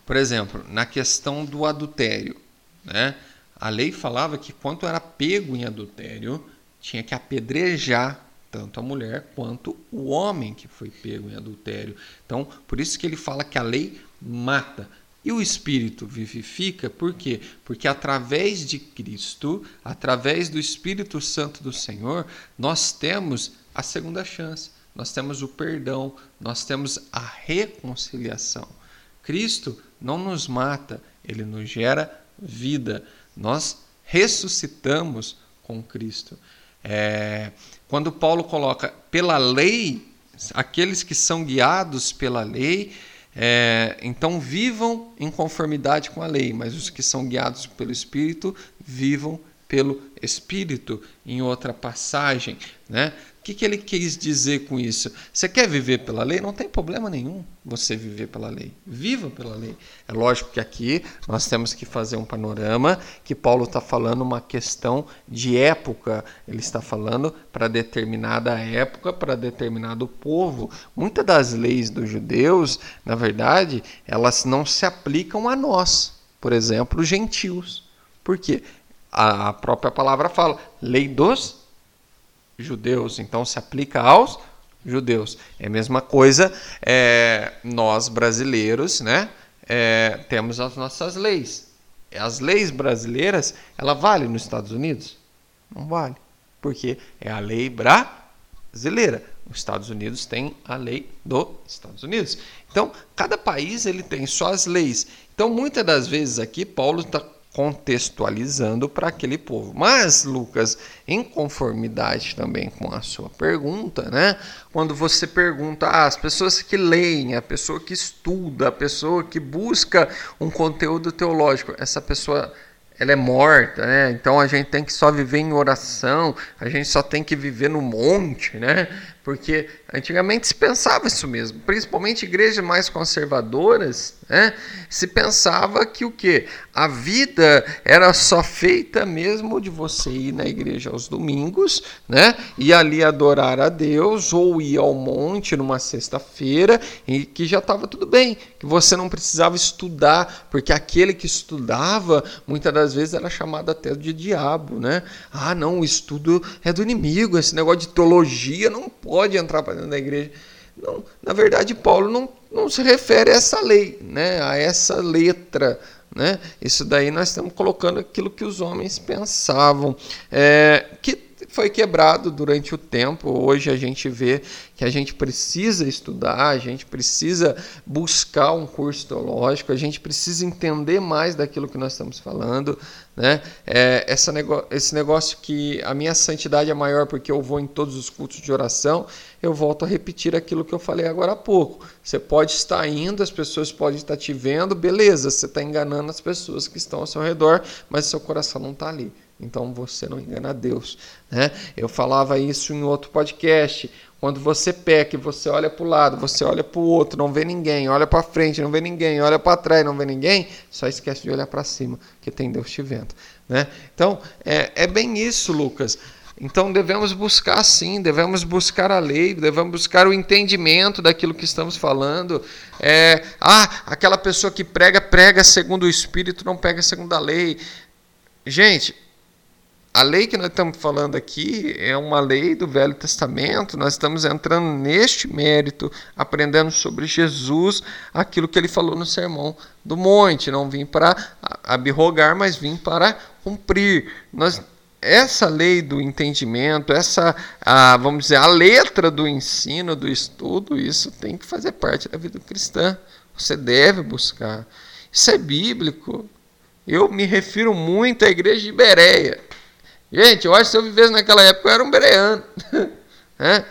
Speaker 4: Por exemplo, na questão do adultério, né? a lei falava que quando era pego em adultério, tinha que apedrejar tanto a mulher quanto o homem que foi pego em adultério. Então, por isso que ele fala que a lei mata. E o Espírito vivifica, por quê? Porque através de Cristo, através do Espírito Santo do Senhor, nós temos a segunda chance, nós temos o perdão, nós temos a reconciliação. Cristo não nos mata, ele nos gera vida. Nós ressuscitamos com Cristo. É, quando Paulo coloca pela lei, aqueles que são guiados pela lei, é, então vivam em conformidade com a lei, mas os que são guiados pelo Espírito vivam pelo Espírito, em outra passagem. Né? Que, que ele quis dizer com isso? Você quer viver pela lei? Não tem problema nenhum você viver pela lei. Viva pela lei. É lógico que aqui nós temos que fazer um panorama que Paulo está falando uma questão de época. Ele está falando para determinada época, para determinado povo. Muitas das leis dos judeus, na verdade, elas não se aplicam a nós. Por exemplo, gentios. Por quê? A própria palavra fala, lei dos judeus, então se aplica aos judeus. É a mesma coisa, é, nós brasileiros, né, é, temos as nossas leis. As leis brasileiras, ela vale nos Estados Unidos? Não vale, porque é a lei brasileira. Os Estados Unidos tem a lei dos Estados Unidos. Então, cada país ele tem suas leis. Então, muitas das vezes aqui, Paulo está contextualizando para aquele povo. Mas, Lucas, em conformidade também com a sua pergunta, né? Quando você pergunta ah, as pessoas que leem, a pessoa que estuda, a pessoa que busca um conteúdo teológico, essa pessoa ela é morta, né? Então a gente tem que só viver em oração, a gente só tem que viver no monte, né? Porque antigamente se pensava isso mesmo, principalmente igrejas mais conservadoras, né? Se pensava que o que a vida era só feita mesmo de você ir na igreja aos domingos, né? E ali adorar a Deus ou ir ao monte numa sexta-feira e que já estava tudo bem, que você não precisava estudar, porque aquele que estudava muitas das vezes era chamado até de diabo, né? Ah, não, o estudo é do inimigo, esse negócio de teologia não pode pode entrar para dentro da igreja. Não, na verdade, Paulo não, não se refere a essa lei, né, a essa letra. Né? Isso daí nós estamos colocando aquilo que os homens pensavam. É, que foi quebrado durante o tempo. Hoje a gente vê que a gente precisa estudar, a gente precisa buscar um curso teológico, a gente precisa entender mais daquilo que nós estamos falando. Né? É, essa nego esse negócio que a minha santidade é maior porque eu vou em todos os cultos de oração, eu volto a repetir aquilo que eu falei agora há pouco. Você pode estar indo, as pessoas podem estar te vendo, beleza, você está enganando as pessoas que estão ao seu redor, mas seu coração não está ali. Então você não engana Deus. Né? Eu falava isso em outro podcast. Quando você peca você olha para o lado, você olha para o outro, não vê ninguém, olha para frente, não vê ninguém, olha para trás, não vê ninguém, só esquece de olhar para cima, que tem Deus te vendo. Né? Então, é, é bem isso, Lucas. Então devemos buscar sim, devemos buscar a lei, devemos buscar o entendimento daquilo que estamos falando. É, ah, aquela pessoa que prega, prega segundo o Espírito, não prega segundo a lei. Gente, a lei que nós estamos falando aqui é uma lei do Velho Testamento, nós estamos entrando neste mérito, aprendendo sobre Jesus, aquilo que ele falou no Sermão do Monte. Não vim para abrogar, mas vim para cumprir. Nós, essa lei do entendimento, essa, a, vamos dizer, a letra do ensino, do estudo, isso tem que fazer parte da vida cristã. Você deve buscar. Isso é bíblico. Eu me refiro muito à igreja de Bereia. Gente, eu acho que se eu vivesse naquela época, eu era um bereano. é?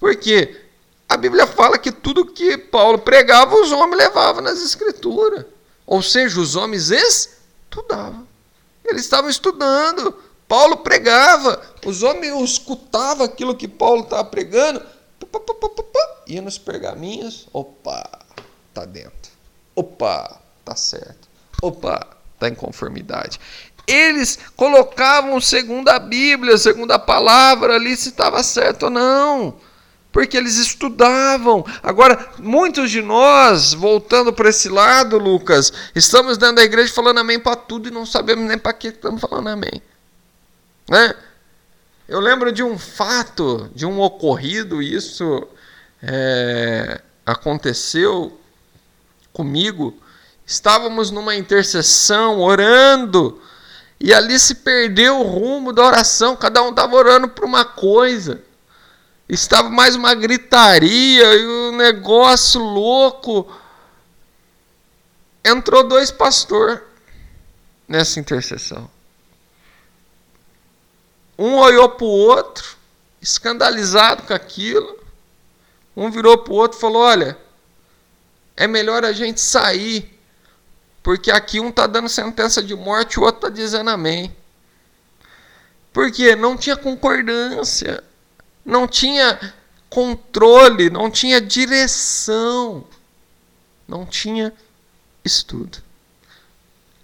Speaker 4: Porque a Bíblia fala que tudo que Paulo pregava, os homens levavam nas escrituras. Ou seja, os homens estudavam. Eles estavam estudando. Paulo pregava. Os homens escutavam aquilo que Paulo estava pregando. Ia nos pergaminhos. Opa, tá dentro. Opa, tá certo. Opa, tá em conformidade. Eles colocavam segundo a Bíblia, segundo a palavra ali se estava certo ou não porque eles estudavam. Agora, muitos de nós, voltando para esse lado, Lucas, estamos dentro da igreja falando amém para tudo e não sabemos nem para que estamos falando amém. Né? Eu lembro de um fato, de um ocorrido, isso é, aconteceu comigo. Estávamos numa intercessão, orando, e ali se perdeu o rumo da oração, cada um estava orando por uma coisa. Estava mais uma gritaria e um negócio louco. Entrou dois pastores nessa intercessão. Um olhou para o outro, escandalizado com aquilo. Um virou para o outro e falou: Olha, é melhor a gente sair, porque aqui um está dando sentença de morte o outro está dizendo amém. Porque não tinha concordância não tinha controle, não tinha direção, não tinha estudo.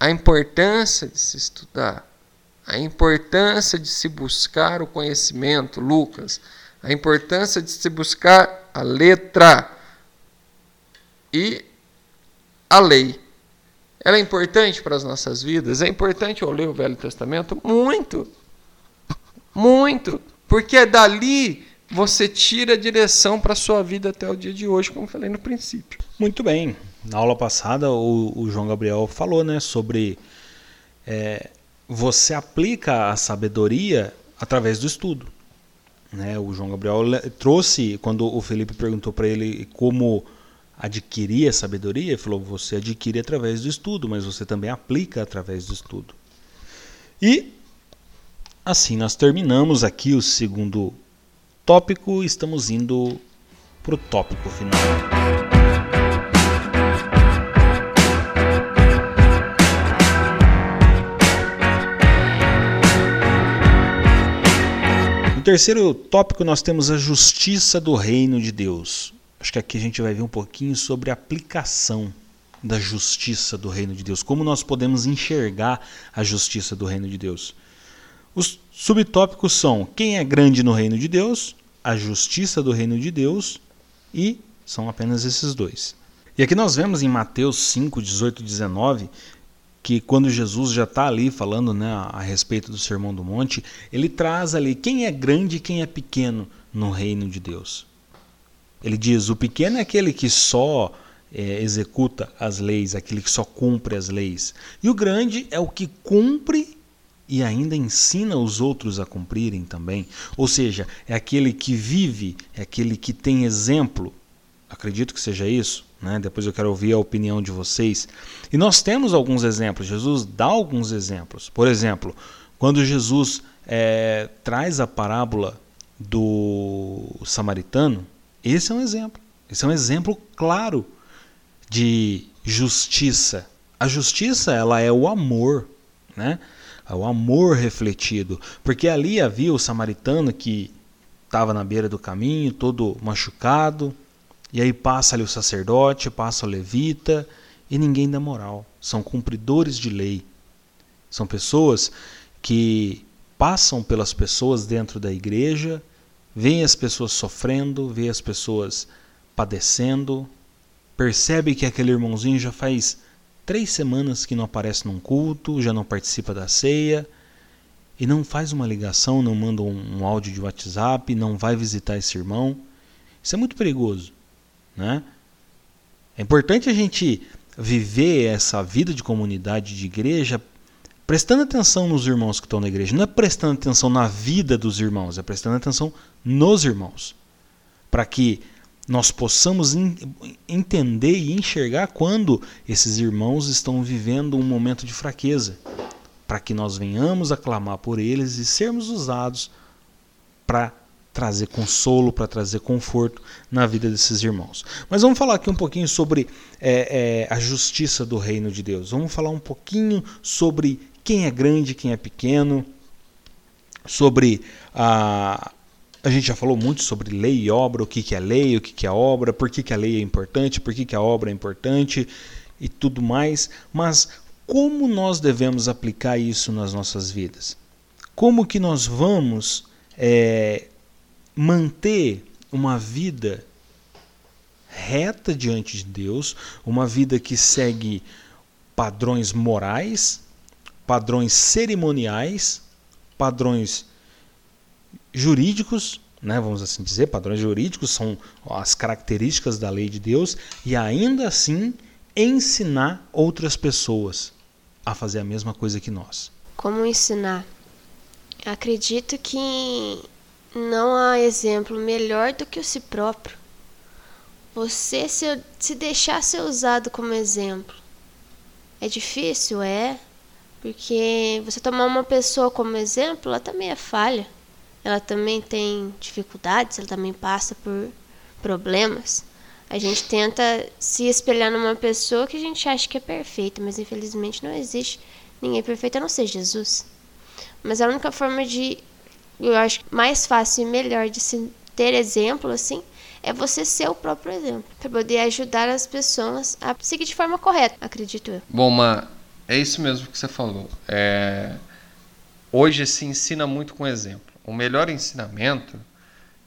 Speaker 4: A importância de se estudar, a importância de se buscar o conhecimento, Lucas, a importância de se buscar a letra e a lei. Ela é importante para as nossas vidas? É importante eu ler o Velho Testamento? Muito. Muito. Porque dali você tira a direção para a sua vida até o dia de hoje, como falei no princípio.
Speaker 3: Muito bem. Na aula passada, o, o João Gabriel falou né, sobre é, você aplica a sabedoria através do estudo. Né? O João Gabriel trouxe, quando o Felipe perguntou para ele como adquirir a sabedoria, ele falou: você adquire através do estudo, mas você também aplica através do estudo. E Assim, nós terminamos aqui o segundo tópico estamos indo para o tópico final. No terceiro tópico, nós temos a justiça do reino de Deus. Acho que aqui a gente vai ver um pouquinho sobre a aplicação da justiça do reino de Deus, como nós podemos enxergar a justiça do reino de Deus. Os subtópicos são quem é grande no reino de Deus, a justiça do reino de Deus e são apenas esses dois. E aqui nós vemos em Mateus 5, 18 e 19 que quando Jesus já está ali falando né, a respeito do Sermão do Monte, ele traz ali quem é grande e quem é pequeno no reino de Deus. Ele diz: o pequeno é aquele que só é, executa as leis, aquele que só cumpre as leis. E o grande é o que cumpre e ainda ensina os outros a cumprirem também. Ou seja, é aquele que vive, é aquele que tem exemplo. Acredito que seja isso. Né? Depois eu quero ouvir a opinião de vocês. E nós temos alguns exemplos. Jesus dá alguns exemplos. Por exemplo, quando Jesus é, traz a parábola do samaritano, esse é um exemplo. Esse é um exemplo claro de justiça. A justiça ela é o amor, né? É o amor refletido. Porque ali havia o samaritano que estava na beira do caminho, todo machucado, e aí passa ali o sacerdote, passa o levita, e ninguém dá moral. São cumpridores de lei. São pessoas que passam pelas pessoas dentro da igreja, veem as pessoas sofrendo, veem as pessoas padecendo, percebe que aquele irmãozinho já faz três semanas que não aparece num culto, já não participa da ceia e não faz uma ligação, não manda um, um áudio de WhatsApp, não vai visitar esse irmão. Isso é muito perigoso, né? É importante a gente viver essa vida de comunidade de igreja prestando atenção nos irmãos que estão na igreja. Não é prestando atenção na vida dos irmãos, é prestando atenção nos irmãos. Para que nós possamos entender e enxergar quando esses irmãos estão vivendo um momento de fraqueza, para que nós venhamos a clamar por eles e sermos usados para trazer consolo, para trazer conforto na vida desses irmãos. Mas vamos falar aqui um pouquinho sobre é, é, a justiça do reino de Deus. Vamos falar um pouquinho sobre quem é grande, quem é pequeno, sobre a. A gente já falou muito sobre lei e obra, o que, que é lei, o que, que é obra, por que, que a lei é importante, por que, que a obra é importante e tudo mais. Mas como nós devemos aplicar isso nas nossas vidas? Como que nós vamos é, manter uma vida reta diante de Deus, uma vida que segue padrões morais, padrões cerimoniais, padrões jurídicos, né, vamos assim dizer, padrões jurídicos são as características da lei de Deus e ainda assim ensinar outras pessoas a fazer a mesma coisa que nós.
Speaker 5: Como ensinar? Acredito que não há exemplo melhor do que o si próprio. Você se, se deixar ser usado como exemplo. É difícil, é, porque você tomar uma pessoa como exemplo, ela também é falha. Ela também tem dificuldades, ela também passa por problemas. A gente tenta se espelhar numa pessoa que a gente acha que é perfeita, mas infelizmente não existe ninguém perfeito a não ser Jesus. Mas a única forma de eu acho mais fácil e melhor de se ter exemplo assim é você ser o próprio exemplo, para poder ajudar as pessoas a seguir de forma correta, acredito eu.
Speaker 4: Bom, Ma, é isso mesmo que você falou. É... Hoje se ensina muito com exemplo. O melhor ensinamento,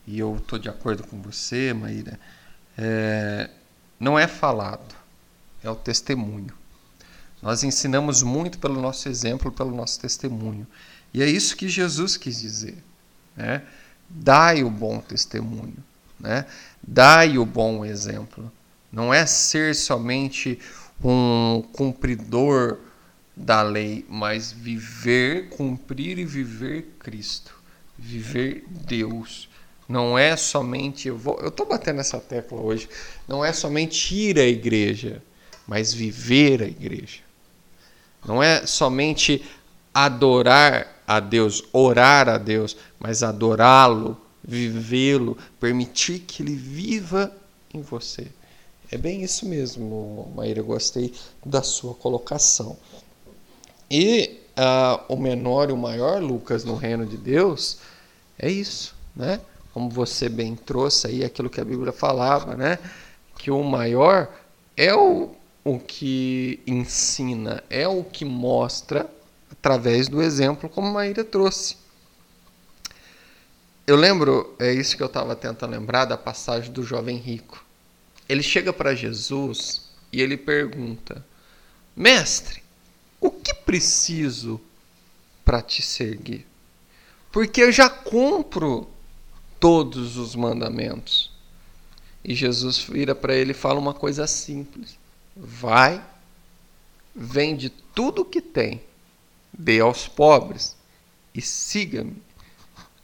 Speaker 4: e eu estou de acordo com você, Maíra, é... não é falado, é o testemunho. Nós ensinamos muito pelo nosso exemplo, pelo nosso testemunho. E é isso que Jesus quis dizer. Né? Dai o bom testemunho, né? dai o bom exemplo. Não é ser somente um cumpridor da lei, mas viver, cumprir e viver Cristo, viver Deus. Não é somente, eu estou batendo essa tecla hoje, não é somente ir à igreja, mas viver a igreja. Não é somente adorar a Deus, orar a Deus, mas adorá-lo, vivê-lo, permitir que ele viva em você. É bem isso mesmo, Maíra. Gostei da sua colocação. E uh, o menor e o maior, Lucas, no reino de Deus, é isso, né? Como você bem trouxe aí aquilo que a Bíblia falava, né? Que o maior é o, o que ensina, é o que mostra através do exemplo, como Maíra trouxe. Eu lembro, é isso que eu estava tentando lembrar da passagem do jovem rico. Ele chega para Jesus e ele pergunta: Mestre, o que preciso para te seguir? Porque eu já cumpro todos os mandamentos. E Jesus vira para ele e fala uma coisa simples: Vai, vende tudo que tem dê aos pobres e siga-me.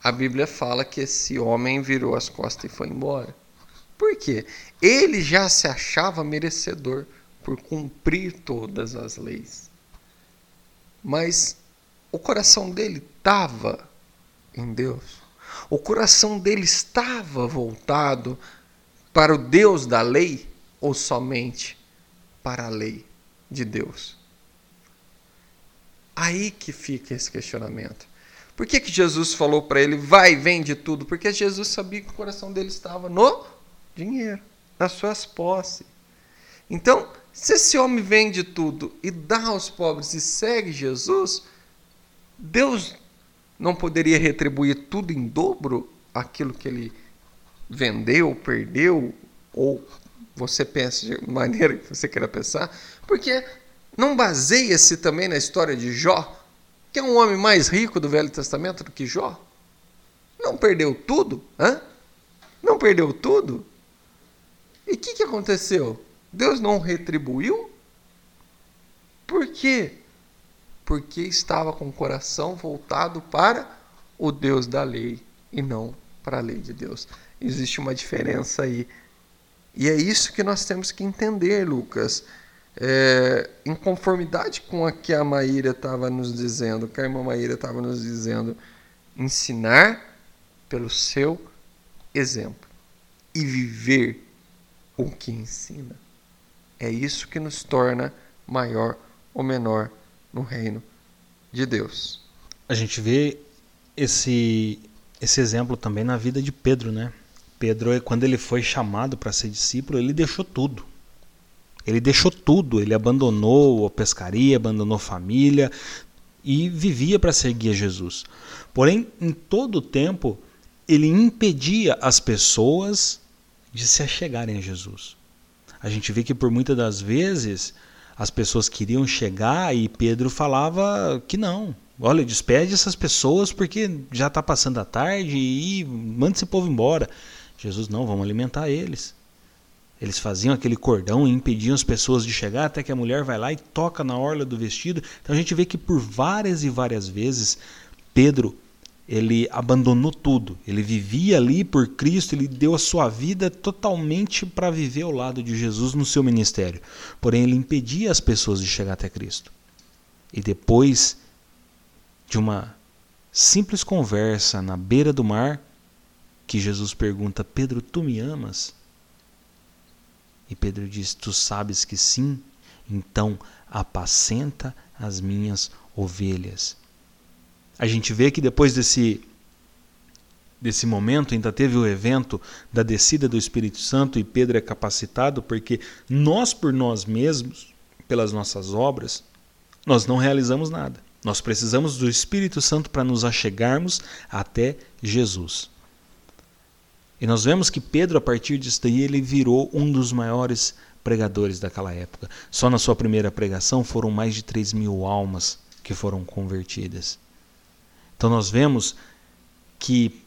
Speaker 4: A Bíblia fala que esse homem virou as costas e foi embora. Por quê? Ele já se achava merecedor por cumprir todas as leis. Mas o coração dele estava em Deus. O coração dele estava voltado para o Deus da lei ou somente para a lei de Deus? Aí que fica esse questionamento. Por que, que Jesus falou para ele, vai, vende tudo? Porque Jesus sabia que o coração dele estava no dinheiro, nas suas posses. Então, se esse homem vende tudo e dá aos pobres e segue Jesus, Deus não poderia retribuir tudo em dobro aquilo que ele vendeu, perdeu, ou você pensa de maneira que você queira pensar, porque não baseia-se também na história de Jó, que é um homem mais rico do Velho Testamento do que Jó? Não perdeu tudo? Hã? Não perdeu tudo? E o que, que aconteceu? Deus não retribuiu? Por quê? Porque estava com o coração voltado para o Deus da lei e não para a lei de Deus. Existe uma diferença aí. E é isso que nós temos que entender, Lucas é, em conformidade com o que a Maíra estava nos dizendo, que a irmã Maíra estava nos dizendo, ensinar pelo seu exemplo e viver o que ensina. É isso que nos torna maior ou menor no reino de Deus.
Speaker 3: A gente vê esse esse exemplo também na vida de Pedro, né? Pedro, quando ele foi chamado para ser discípulo, ele deixou tudo. Ele deixou tudo, ele abandonou a pescaria, abandonou a família e vivia para seguir Jesus. Porém, em todo o tempo, ele impedia as pessoas de se achegarem a Jesus. A gente vê que por muitas das vezes as pessoas queriam chegar e Pedro falava que não. Olha, despede essas pessoas porque já está passando a tarde e manda esse povo embora. Jesus, não, vamos alimentar eles. Eles faziam aquele cordão e impediam as pessoas de chegar até que a mulher vai lá e toca na orla do vestido. Então a gente vê que por várias e várias vezes Pedro ele abandonou tudo. Ele vivia ali por Cristo, ele deu a sua vida totalmente para viver ao lado de Jesus no seu ministério. Porém, ele impedia as pessoas de chegar até Cristo. E depois de uma simples conversa na beira do mar, que Jesus pergunta: Pedro, tu me amas? E Pedro diz: Tu sabes que sim, então apacenta as minhas ovelhas. A gente vê que depois desse desse momento ainda teve o evento da descida do Espírito Santo e Pedro é capacitado porque nós por nós mesmos, pelas nossas obras, nós não realizamos nada. Nós precisamos do Espírito Santo para nos achegarmos até Jesus. E nós vemos que Pedro, a partir disso daí, ele virou um dos maiores pregadores daquela época. Só na sua primeira pregação foram mais de 3 mil almas que foram convertidas. Então nós vemos que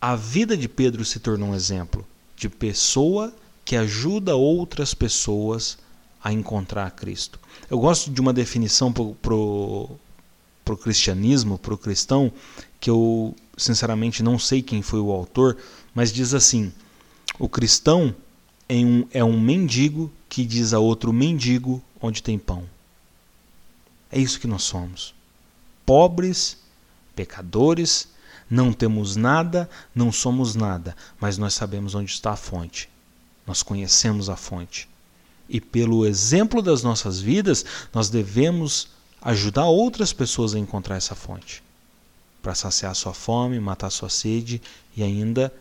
Speaker 3: a vida de Pedro se tornou um exemplo de pessoa que ajuda outras pessoas a encontrar Cristo. Eu gosto de uma definição para o cristianismo, para o cristão, que eu sinceramente não sei quem foi o autor, mas diz assim: o cristão é um, é um mendigo que diz a outro mendigo onde tem pão. É isso que nós somos. Pobres, pecadores, não temos nada, não somos nada, mas nós sabemos onde está a fonte. Nós conhecemos a fonte. E pelo exemplo das nossas vidas, nós devemos ajudar outras pessoas a encontrar essa fonte para saciar sua fome, matar sua sede e ainda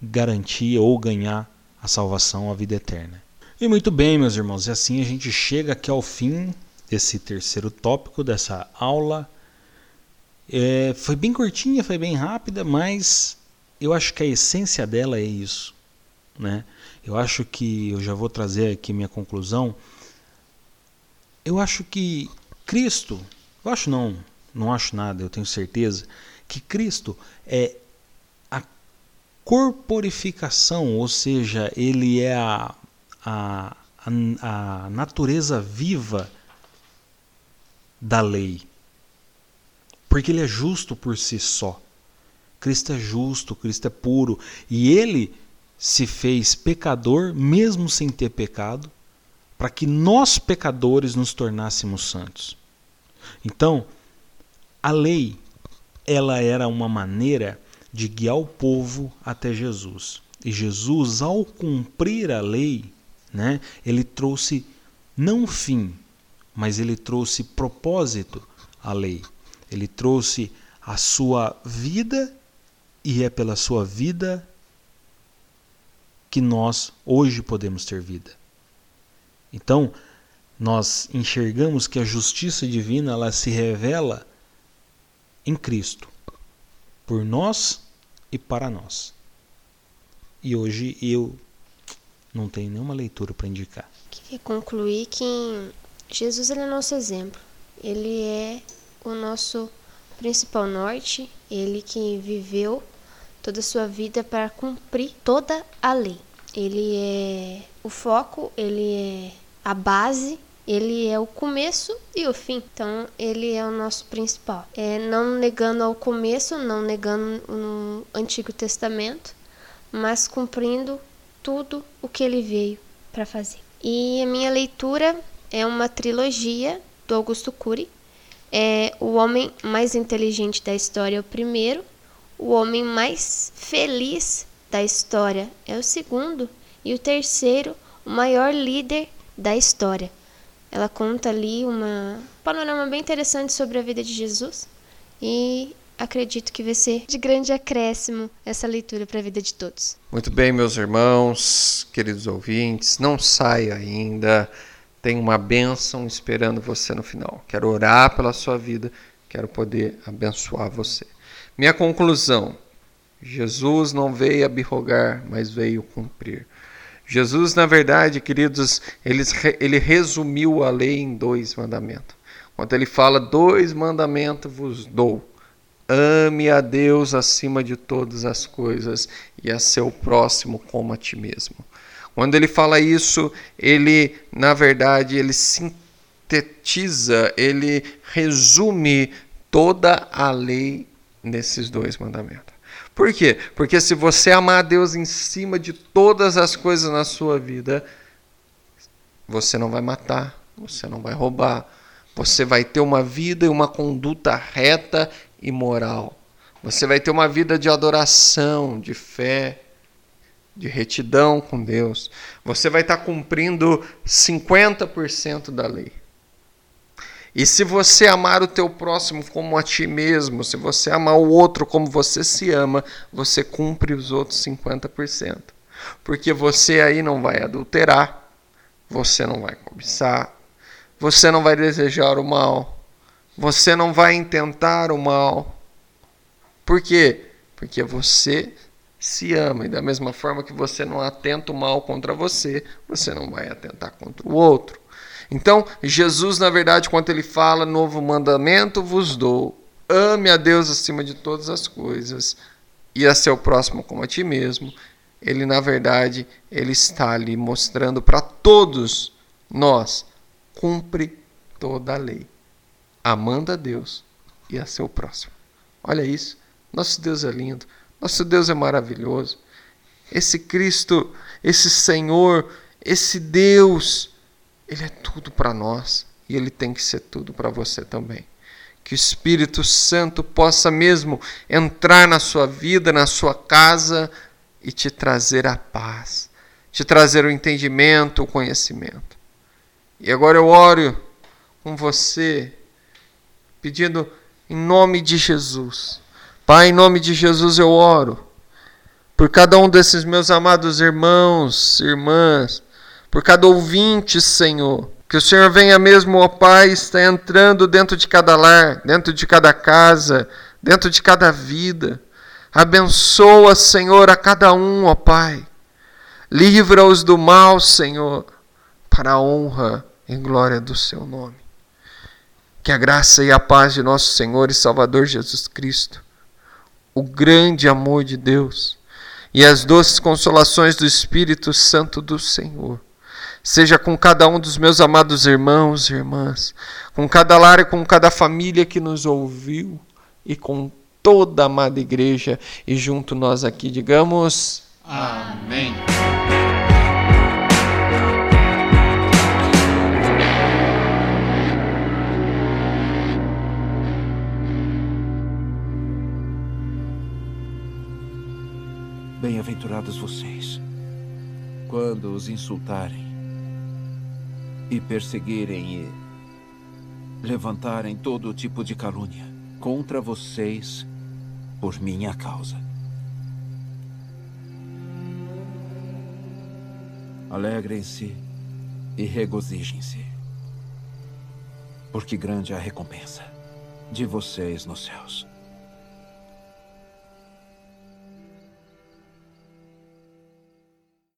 Speaker 3: garantir ou ganhar a salvação, a vida eterna. E muito bem, meus irmãos, e assim a gente chega aqui ao fim desse terceiro tópico dessa aula. É, foi bem curtinha, foi bem rápida, mas eu acho que a essência dela é isso. Né? Eu acho que eu já vou trazer aqui minha conclusão. Eu acho que Cristo, eu acho não, não acho nada, eu tenho certeza que Cristo é corporificação, ou seja, ele é a, a, a, a natureza viva da lei. Porque ele é justo por si só. Cristo é justo, Cristo é puro. E ele se fez pecador, mesmo sem ter pecado, para que nós, pecadores, nos tornássemos santos. Então, a lei, ela era uma maneira de guiar o povo até Jesus. E Jesus, ao cumprir a lei, né, ele trouxe não fim, mas ele trouxe propósito à lei. Ele trouxe a sua vida e é pela sua vida que nós hoje podemos ter vida. Então, nós enxergamos que a justiça divina ela se revela em Cristo por nós e para nós. E hoje eu não tenho nenhuma leitura para indicar.
Speaker 5: Queria concluir que Jesus é nosso exemplo. Ele é o nosso principal norte, ele que viveu toda a sua vida para cumprir toda a lei. Ele é o foco, ele é a base ele é o começo e o fim. Então, ele é o nosso principal. É não negando ao começo, não negando no Antigo Testamento, mas cumprindo tudo o que ele veio para fazer. E a minha leitura é uma trilogia do Augusto Cury. É o homem mais inteligente da história, o primeiro, o homem mais feliz da história é o segundo, e o terceiro, o maior líder da história. Ela conta ali uma panorama bem interessante sobre a vida de Jesus e acredito que vai ser de grande acréscimo essa leitura para a vida de todos.
Speaker 4: Muito bem, meus irmãos, queridos ouvintes, não saia ainda. Tem uma bênção esperando você no final. Quero orar pela sua vida, quero poder abençoar você. Minha conclusão: Jesus não veio abrogar, mas veio cumprir. Jesus, na verdade, queridos, ele, ele resumiu a lei em dois mandamentos. Quando ele fala, dois mandamentos vos dou. Ame a Deus acima de todas as coisas e a seu próximo como a ti mesmo. Quando ele fala isso, ele, na verdade, ele sintetiza, ele resume toda a lei nesses dois mandamentos. Por quê? Porque se você amar a Deus em cima de todas as coisas na sua vida, você não vai matar, você não vai roubar, você vai ter uma vida e uma conduta reta e moral. Você vai ter uma vida de adoração, de fé, de retidão com Deus. Você vai estar cumprindo 50% da lei. E se você amar o teu próximo como a ti mesmo, se você amar o outro como você se ama, você cumpre os outros 50%. Porque você aí não vai adulterar, você não vai cobiçar, você não vai desejar o mal, você não vai intentar o mal. Por quê? Porque você se ama e da mesma forma que você não atenta o mal contra você, você não vai atentar contra o outro. Então, Jesus, na verdade, quando ele fala, novo mandamento vos dou, ame a Deus acima de todas as coisas e a seu próximo como a ti mesmo, ele, na verdade, ele está ali mostrando para todos nós, cumpre toda a lei, amando a Deus e a seu próximo. Olha isso, nosso Deus é lindo, nosso Deus é maravilhoso. Esse Cristo, esse Senhor, esse Deus, ele é tudo para nós e ele tem que ser tudo para você também. Que o Espírito Santo possa mesmo entrar na sua vida, na sua casa e te trazer a paz, te trazer o entendimento, o conhecimento. E agora eu oro com você, pedindo em nome de Jesus. Pai, em nome de Jesus eu oro por cada um desses meus amados irmãos, irmãs por cada ouvinte, Senhor. Que o Senhor venha mesmo, ó Pai, está entrando dentro de cada lar, dentro de cada casa, dentro de cada vida. Abençoa, Senhor, a cada um, ó Pai. Livra-os do mal, Senhor, para a honra e glória do seu nome. Que a graça e a paz de nosso Senhor e Salvador Jesus Cristo, o grande amor de Deus e as doces consolações do Espírito Santo do Senhor seja com cada um dos meus amados irmãos e irmãs, com cada lar e com cada família que nos ouviu e com toda a amada igreja e junto nós aqui digamos
Speaker 1: amém. Bem-aventurados vocês, quando os insultarem e perseguirem e levantarem todo tipo de calúnia contra vocês por minha causa. Alegrem-se e regozijem-se, porque grande é a recompensa de vocês nos céus.